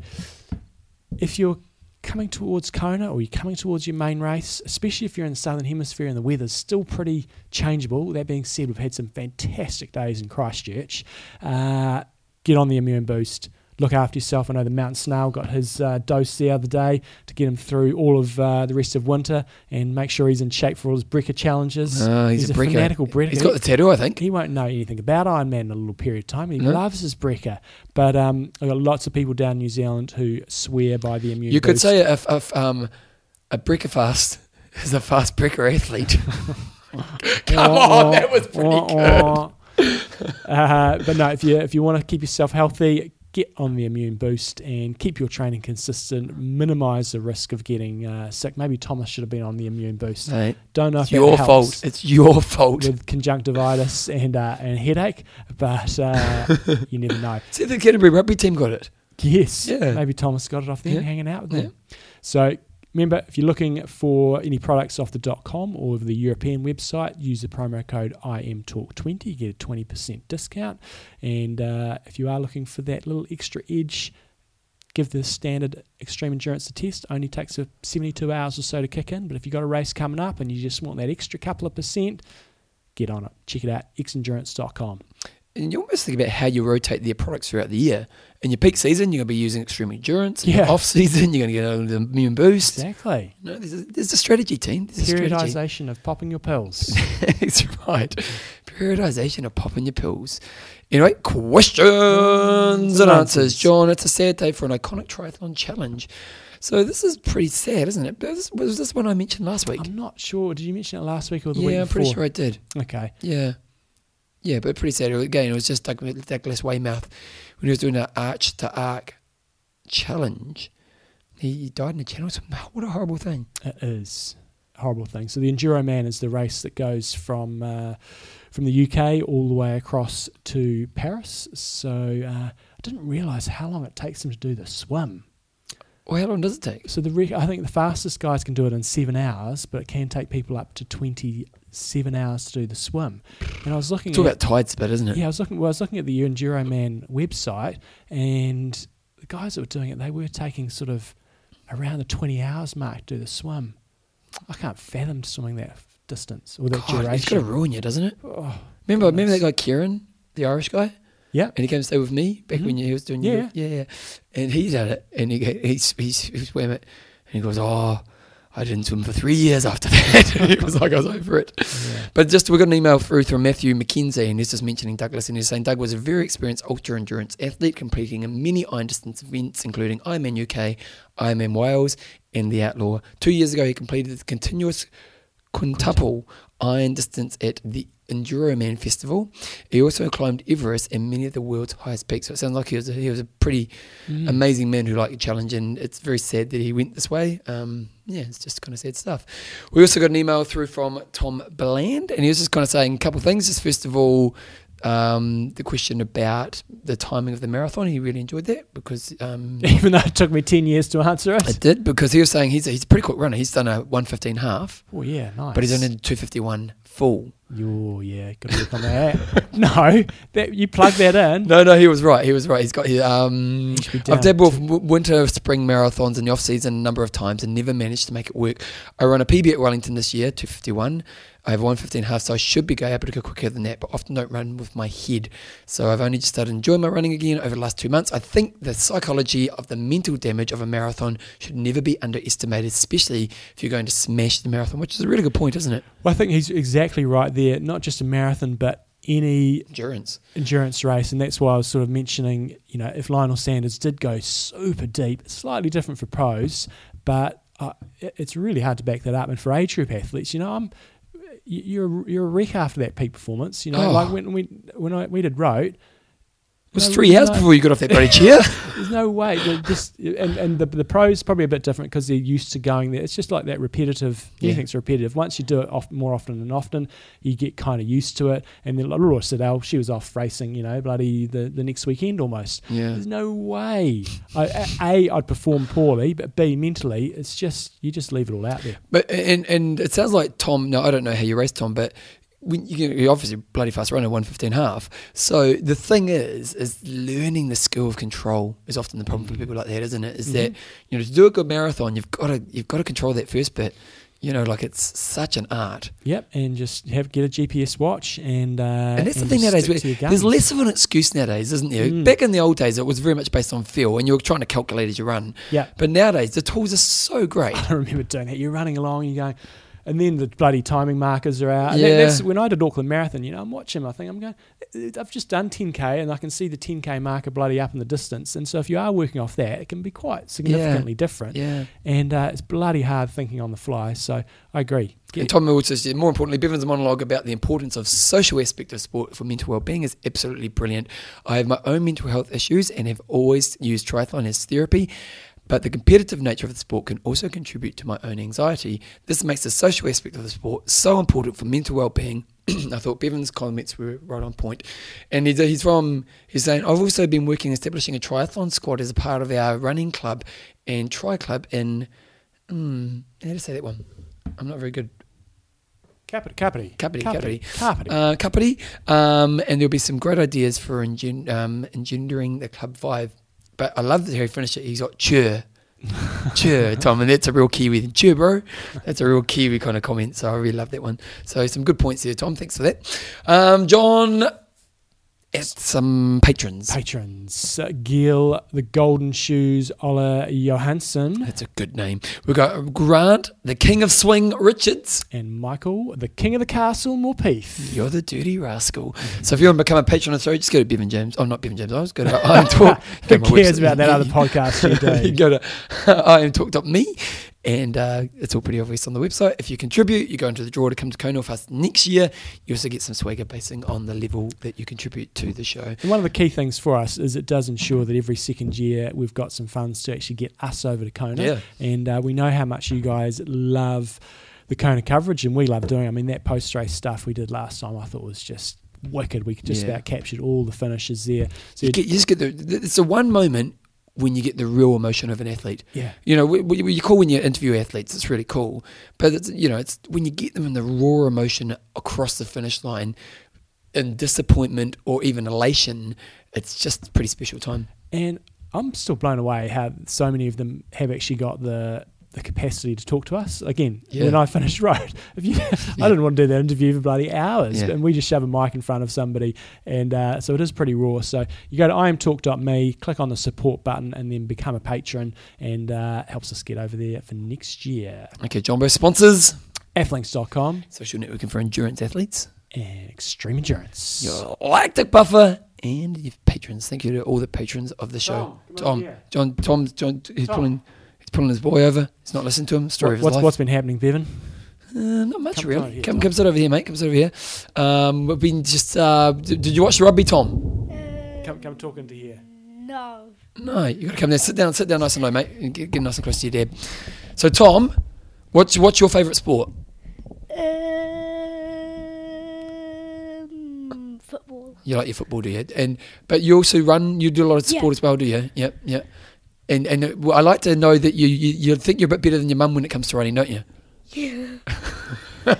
if you're coming towards Kona or you're coming towards your main race, especially if you're in the southern hemisphere and the weather's still pretty changeable. That being said, we've had some fantastic days in Christchurch. Uh, get on the immune boost. Look after yourself. I know the mountain snail got his uh, dose the other day to get him through all of uh, the rest of winter and make sure he's in shape for all his Brecker challenges. Oh, he's, a, breaker. fanatical Brecker. He's got the tattoo, I think. He won't know anything about Ironman in a little period of time. He No. loves his breaker. But um, I've got lots of people down in New Zealand who swear by the immune You could say if, if um, a breaker fast <laughs> is a fast breaker athlete. <laughs> Come on, that was pretty good. <laughs> uh, but no, if you if you want to keep yourself healthy, get on the immune boost and keep your training consistent. Minimise the risk of getting uh, sick. Maybe Thomas should have been on the immune boost. Don't know it's if that your fault. It's your fault. with conjunctivitis and uh, and headache, but uh, <laughs> you never know. See, the Canterbury rugby team got it. Yes. Yeah. Maybe Thomas got it off there Yeah. hanging out with them. So remember, if you're looking for any products off the .com or the European website, use the promo code IMTalk20. You get a 20% discount. And uh, if you are looking for that little extra edge, give the standard extreme endurance a test. Only takes a 72 hours or so to kick in. But if you've got a race coming up and you just want that extra couple of percent, get on it. Check it out, xendurance.com. And you almost think about how you rotate their products throughout the year. In your peak season, you're going to be using extreme endurance. In Yeah. off season, you're going to get the immune boost. Exactly. No, there's a, there's a strategy, team. There's. Periodization of popping your pills. <laughs> That's right. Periodization of popping your pills. Anyway, questions and answers. John, it's a sad day for an iconic triathlon challenge. So this is pretty sad, isn't it? This, was this one I mentioned last week? I'm not sure. Did you mention it last week or the week yeah, I'm pretty sure I did. Okay. Yeah. Yeah, but pretty sad. Again, it was just like Douglas Weymouth when he was doing that arch to arc challenge. He died in the channel. <laughs> What a horrible thing. It is a horrible thing. So the Enduro Man is the race that goes from uh, from the UK all the way across to Paris. So uh, I didn't realise how long it takes them to do the swim. Well, how long does it take? So the rec- I think the fastest guys can do it in seven hours, but it can take people up to twenty seven hours to do the swim. And I was looking It's all at about tide spit, isn't it? yeah, I was looking. Well, I was looking at the Enduro Man website, and the guys that were doing it, they were taking sort of around the twenty hours mark to do the swim. I can't fathom swimming that distance or that God, it's got to ruin you, doesn't it? Oh, Remember, remember that guy Kieran, the Irish guy, yeah, and he came to stay with me back Mhm. when he was doing Yeah. yeah, yeah, and he did it, and he he's he's he swam it, and he goes, oh. I didn't swim for three years after that. <laughs> he was like, I was over it. yeah. But just we got an email through from Matthew McKenzie, and he's just mentioning Douglas, and he's saying Doug was a very experienced ultra endurance athlete, completing many iron distance events, including Ironman UK, Ironman Wales, and the Outlaw. Two years ago, he completed the continuous quintuple iron distance at the Enduro Man Festival. He also climbed Everest and many of the world's highest peaks. So it sounds like he was a, he was a pretty Mm. amazing man who liked a challenge, and it's very sad that he went this way. Um, yeah, it's just kind of sad stuff. We also got an email through from Tom Bland, and he was just kind of saying a couple of things. Just first of all, um, the question about the timing of the marathon. He really enjoyed that because um, <laughs> Even though it took me ten years to answer it. it did because he was saying he's a, he's a pretty quick runner. He's done a one fifteen half, Oh yeah, nice. but he's only two fifty one full. Oh yeah, good work on that. <laughs> no, that you plug that in. No, no, he was right. He was right. He's got. He, um, He should be down I've dabbled with winter, spring marathons in the off season a number of times and never managed to make it work. I run a PB at Wellington this year, two fifty one. I have one fifteen half, so I should be able to go quicker than that, but often don't run with my head. So I've only just started enjoying my running again over the last two months. I think the psychology of the mental damage of a marathon should never be underestimated, especially if you're going to smash the marathon, which is a really good point, isn't it? Well, I think he's exactly right there. Not just a marathon, but any Endurance. endurance race, and that's why I was sort of mentioning, you know, if Lionel Sanders did go super deep, it's slightly different for pros, but uh, it's really hard to back that up. And for age group athletes, you know, I'm you're you're a wreck after that peak performance. You know, Oh. like when we when I we did road, It was no- three hours no- before you got off that bloody chair. <laughs> There's no way. They're Just and and the the pros probably a bit different because they're used to going there. It's just like that repetitive. Yeah. Anything's repetitive. Once you do it off, more often and often, you get kind of used to it. And then Laura Siddall, oh, she was off racing, you know, bloody the, the next weekend almost. yeah. There's no way. I, a, I'd perform poorly, but B, mentally, it's just you just leave it all out there. But and and it sounds like Tom. No, I don't know how you race Tom, but when you, you're obviously bloody fast runner, one fifteen half. So the thing is, is learning the skill of control is often the problem for people like that, isn't it? Is that Mm-hmm. you know to do a good marathon, you've got to you've got to control that first bit. You know, like it's such an art. Yep, and just have get a GPS watch and uh, And that's the thing nowadays. There's less of an excuse nowadays, isn't there? Mm. Back in the old days, it was very much based on feel, and you were trying to calculate as you run. Yeah. But nowadays, the tools are so great. <laughs> I remember doing that. You're running along, you're going, and then the bloody timing markers are out. Yeah. that- that's when I did Auckland Marathon. You know, I'm watching. I think I'm going. I've just done 10k, and I can see the 10k marker bloody up in the distance. And so, if you are working off that, it can be quite significantly different. Yeah. And uh, it's bloody hard thinking on the fly. So I agree. And Tom also said, more importantly, Bevan's monologue about the importance of social aspect of sport for mental well-being is absolutely brilliant. I have my own mental health issues and have always used triathlon as therapy, but the competitive nature of the sport can also contribute to my own anxiety. This makes the social aspect of the sport so important for mental well-being. <clears throat> I thought Bevan's comments were right on point. And he's, he's from, he's saying, I've also been working establishing a triathlon squad as a part of our running club and tri club in, hmm, how to say that one? I'm not very good. Capity, Capity, Kapiti, Kapiti. Capity. Uh, um, and there'll be some great ideas for engen- um, engendering the club vibe. But I love that he finished it. He's got chur. cheer, Tom, and that's a real Kiwi. Cheer, bro. That's a real Kiwi kind of comment. So I really love that one. So some good points there, Tom. Thanks for that. Um, John, it's some patrons. Patrons: uh, Gil, the Golden Shoes, Ola Johansson, That's a good name. We've got Grant, the King of Swing Richards. and Michael, the King of the Castle, Morpeath. You're the dirty rascal. So if you want to become a patron of the show, just go to Bevan James. Oh, not Bevan James. I was go to I am talk. <laughs> Who cares about that other podcast you do? <laughs> you go to <laughs> I am talk.me and uh, it's all pretty obvious on the website. If you contribute, you go into the draw to come to Kona with us next year. You also get some swagger basing on the level that you contribute to the show. And one of the key things for us is it does ensure that every second year we've got some funds to actually get us over to Kona. Yeah. And uh, we know how much you guys love the Kona coverage, and we love doing. it. I mean, that post race stuff we did last time, I thought was just wicked. We just Yeah. about captured all the finishes there. So You, get, you just get the- it's the one moment when you get the real emotion of an athlete. Yeah. You know, you cool when you interview athletes. It's really cool, but it's, you know, it's when you get them in the raw emotion across the finish line, in disappointment or even elation. It's just a pretty special time. And I'm still blown away how so many of them have actually got the the capacity to talk to us. Again, Yeah. when I finished <laughs> road, if you, I didn't want to do that interview for bloody hours, Yeah. and we just shove a mic in front of somebody, and uh, so it is pretty raw. So you go to imtalk.me, click on the support button, and then become a patron, and uh, helps us get over there for next year. Okay, Jumbo sponsors. Athlinks.com Social networking for endurance athletes. and Extreme Endurance. Your lactic buffer and your patrons. Thank you to all the patrons of the show. Tom, Tom. John, Tom, John, he's Tom. pulling, pulling his boy over. He's not listening to him. Story What- of his what's, life. what's been happening, Bevan? Uh, not much Come- come really. here, come, come sit over here, mate. Come sit over here. Um, we've been just. Uh, did, did you watch the rugby, Tom? Come, come talk into here. No. No, you got to come there. Sit down. Sit down, nice and low, mate. And get, get nice and close to your dad. So, Tom, what's what's your favourite sport? Um, football. You like your football, do you? And but you also run. You do a lot of Yeah. sport as well, do you? Yep, yep. And and uh, I like to know that you, you you think you're a bit better than your mum when it comes to running, don't you? Yeah. <laughs>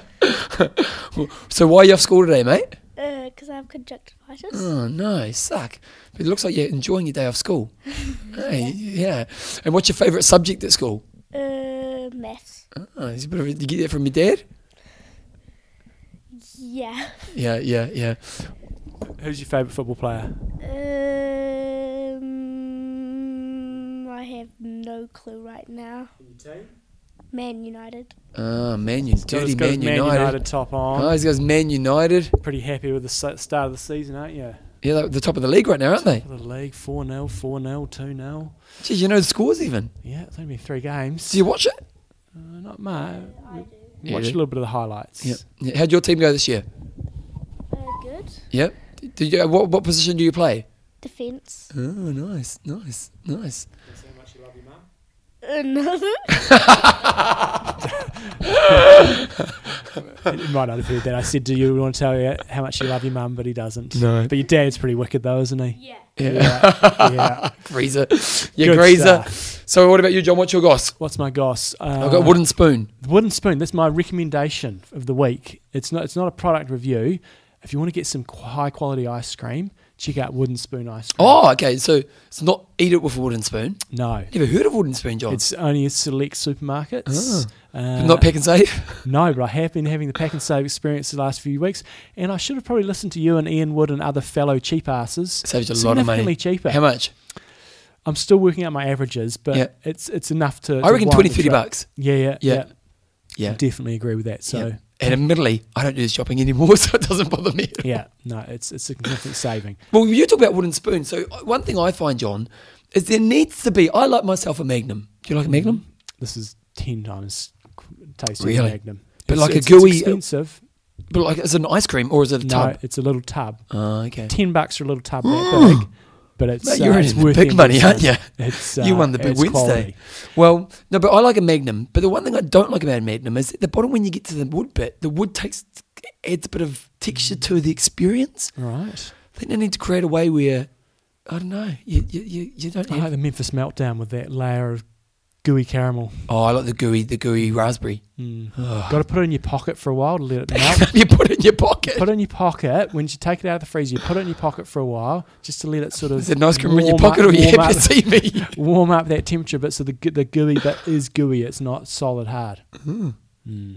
So why are you off school today, mate? Because I have conjunctivitis. Oh no, suck. But it looks like you're enjoying your day off school. <laughs> hey, yeah. And what's your favourite subject at school? Uh, maths. Oh, is it a bit of a, you get that from your dad? Yeah. Yeah, yeah, yeah. Who's your favourite football player? I have no clue right now. Man United. Oh, Man United, Got dirty his- got his Man, United. top on. Oh, he's got his Man United. Pretty happy with the start of the season, aren't you? Yeah, they're the top of the league right now, aren't they? For the league, 4 0, 4 0, 2 0. Geez, you know the scores even. Yeah, it's only been three games. Do you watch it? Uh, not much. Yeah, Watch you a little bit of the highlights. Yeah. yeah. How'd your team go this year? Uh, good. Yep. Did you, what, what position do you play? Defense. Oh, nice, nice, nice. Uh, no. <laughs> You might not have heard that. I said, Do you want to tell you how much you love your mum? But he doesn't. No. But your dad's pretty wicked, though, isn't he? yeah. Yeah. yeah. Greaser. <laughs> Yeah, Good Greaser. stuff. So, what about you, John? What's your goss? What's my goss? Uh, I've got wooden spoon. The wooden spoon. That's my recommendation of the week. It's not. It's not a product review. If you want to get some high quality ice cream, check out Wooden Spoon ice cream. Oh, okay. So it's not eat it with a wooden spoon. no, Never heard of wooden spoon, John. it's only a select supermarkets. Uh, not pack and save. <laughs> No, but I have been having the pack and save experience the last few weeks, and I should have probably listened to you and Ian Wood and other fellow cheap asses. Saves you a lot of money. Cheaper. How much? I'm still working out my averages, but Yeah. it's it's enough to. I to reckon 20, 30 bucks. Yeah, yeah, Yeah. yeah. Yeah. Definitely agree with that. So yeah. And admittedly, I don't do the shopping anymore, <laughs> so it doesn't bother me. yeah, no, it's it's a significant saving. Well, you talk about wooden spoons. So uh, one thing I find, John, is there needs to be. I like myself a Magnum. Do you like a Magnum? This is ten times tastier Really? than Magnum. But It's- like a gooey- It's expensive. But like, is it an ice cream or is it a No, tub? it's a little tub. Oh, okay. Ten bucks for a little tub that <gasps> big. But it's, Mate, uh, you're it's worth big money, aren't you? <laughs> It's, You uh, won the big Wednesday. quality. Well, no, but I like a Magnum. But the one thing I don't like about a Magnum is at the bottom when you get to the wood bit, the wood takes adds a bit of texture to the experience. Right. I think they need to create a way where I don't know. You you you, you don't. I Have, like the Memphis Meltdown with that layer of gooey caramel. oh, I like the gooey the gooey raspberry. Mm. Got to put it in your pocket for a while to let it melt. <laughs> you put it in your pocket. put it in your pocket. When you take it out of the freezer, you put it in your pocket for a while just to let it sort of. Is it an ice cream in your warm pocket up- or you warm happy up- see me? <laughs> warm up that temperature but so the the gooey bit is gooey. It's not solid hard. Mm.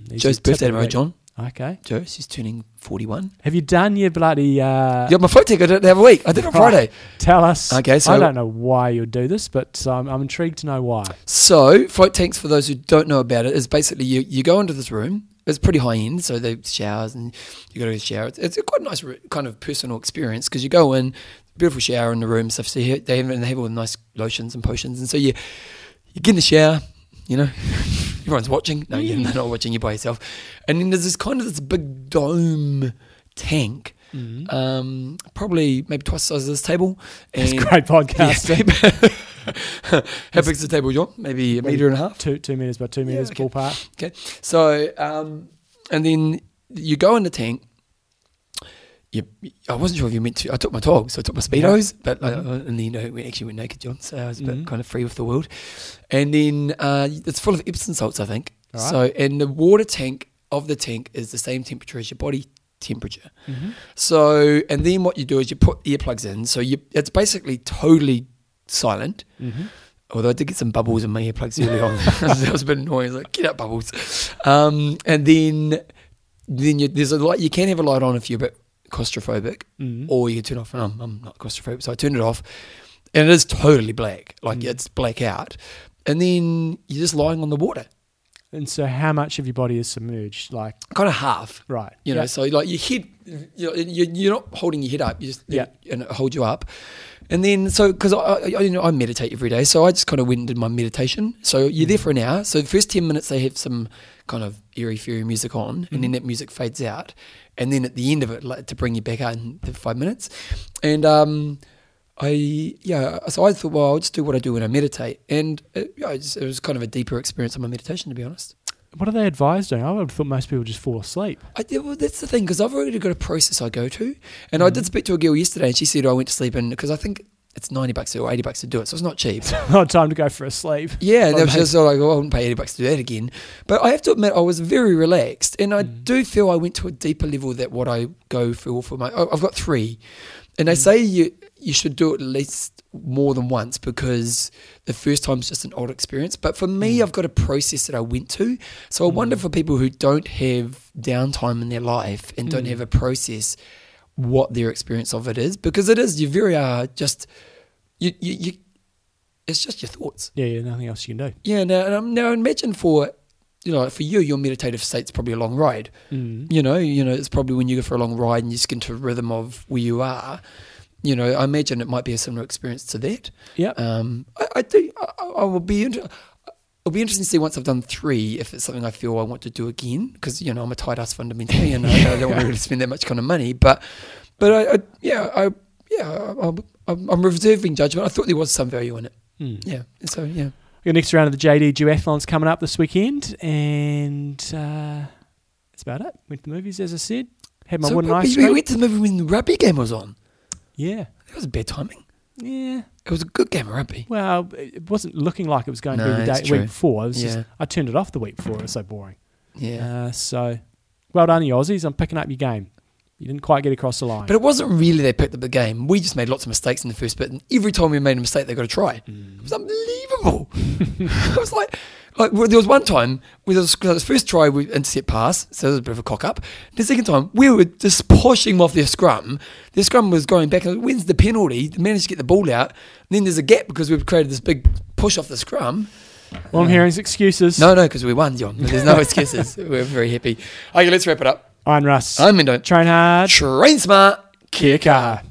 These Joe's birthday tomorrow, John. Okay. Joe, she's turning 41. Have you done your bloody? Uh, Yeah, my float ticket I did it the other week. I did it on Friday. Tell us. Okay, so- I don't know why you do this, but um, I'm intrigued to know why. So, float tanks, for those who don't know about it, is basically you, you go into this room. It's pretty high end, so the showers and you go to the shower. It's, it's a quite nice re- kind of personal experience because you go in, beautiful shower in the room, stuff. So you, they have, they have all the nice lotions and potions, and so you you get in the shower. You know, <laughs> everyone's watching. No, you're not watching. You're by yourself, and then there's this kind of this big dome tank. Um, probably maybe twice the size of this table. It's And great podcasting. <laughs> Yeah. <laughs> How big's the table, John? Maybe a meter and a half. Two two meters by two meters okay. ballpark. Okay. So, um, and then you go in the tank. You, I wasn't sure if you meant to. I took my togs, so I took my speedos, but uh, and then uh, we actually went naked, John. So I was a bit Mhm. kind of free with the world. And then uh, it's full of Epsom salts, I think. Right. So and the water tank of the tank is the same temperature as your body temperature. Mm-hmm. So and then what you do is you put earplugs in. So you it's basically totally silent. Mm-hmm. Although I did get some bubbles in my earplugs early on, <laughs> that was a bit annoying. I was like, get out bubbles. Um, and then, then you, there's a light. You can have a light on if you're a bit claustrophobic, Mm-hmm. or you can turn off. And I'm, I'm not claustrophobic, so I turned it off, and it is totally black, like Mm. it's black out. And then you're just lying on the water, And so, how much of your body is submerged? Like, kind of half. right? You know, Yeah. so like your head, you know, you're, you're not holding your head up. You just Yeah. and it holds you up. And then so because I, I, you know I meditate every day, so I just kind of went and did my meditation. So you're there for an hour. So the first ten minutes they have some kind of airy fairy music on, and then that music fades out, and then at the end of it like, to bring you back out in the five minutes, and um. I yeah, so I thought, well, I'll just do what I do when I meditate, and it, yeah, it, just, it was kind of a deeper experience of my meditation, to be honest. What are they advised doing? I would have thought most people just fall asleep. I, yeah, well, that's the thing because I've already got a process I go to, and I did speak to a girl yesterday, and she said I went to sleep in because I think it's ninety bucks or eighty bucks to do it, so it's not cheap. <laughs> Not time to go for a sleep. Yeah, that was just sort of like, well, I wouldn't pay eighty bucks to do that again. But I have to admit, I was very relaxed, and I mm. do feel I went to a deeper level that what I go for for my. I've got three, and they mm. say you you should do it at least more than once because the first time's just an old experience. But for me, mm. I've got a process that I went to, so I wonder for people who don't have downtime in their life and don't Mm. have a process, what their experience of it is because it is you very are just you you. you it's just your thoughts. Yeah, yeah, nothing else you can do. Yeah, now, and, um, now imagine for you know for you, your meditative state's probably a long ride. Mm. You know, you know, it's probably when you go for a long ride and you just get into a rhythm of where you are. You know, I imagine it might be a similar experience to that. Yeah. Um, I, I do. I, I I will be. Inter- It'll be interesting to see once I've done three if it's something I feel I want to do again because you know I'm a tight ass fundamentally and I, I don't want to really spend that much kind of money. But, but I, I yeah, I yeah, I'm, I'm reserving judgment. I thought there was some value in it. Mm. Yeah, and so yeah. Your next round of the JD Duathlon's coming up this weekend, and uh, that's about it. Went to the movies, as I said. Had my so wooden ice we went to the movie when the rugby game was on. Yeah, That was bad timing. Yeah. It was a good game of rugby. Well, it wasn't looking like it was going to No, be the it's day, true. week before. It was just, I turned it off the week before. It was so boring. Yeah. Uh, so, well done, you Aussies. I'm picking up your game. You didn't quite get across the line. But it wasn't really they picked up the game. We just made lots of mistakes in the first bit, and every time we made a mistake, they got to try. Mm. It was unbelievable. <laughs> I was like, like well, there was one time was, the first try we intercept pass, so there was a bit of a cock up. The second time we were just pushing them off their scrum. Their scrum was going back. Like, When's the penalty? They managed to get the ball out. And then there's a gap because we've created this big push off the scrum. All I'm um, hearing excuses. No, no, because we won, John. There's no <laughs> excuses. we're very happy. Okay, let's wrap it up. I'm Russ. I'm Mendo. Train hard. Train smart. Kia.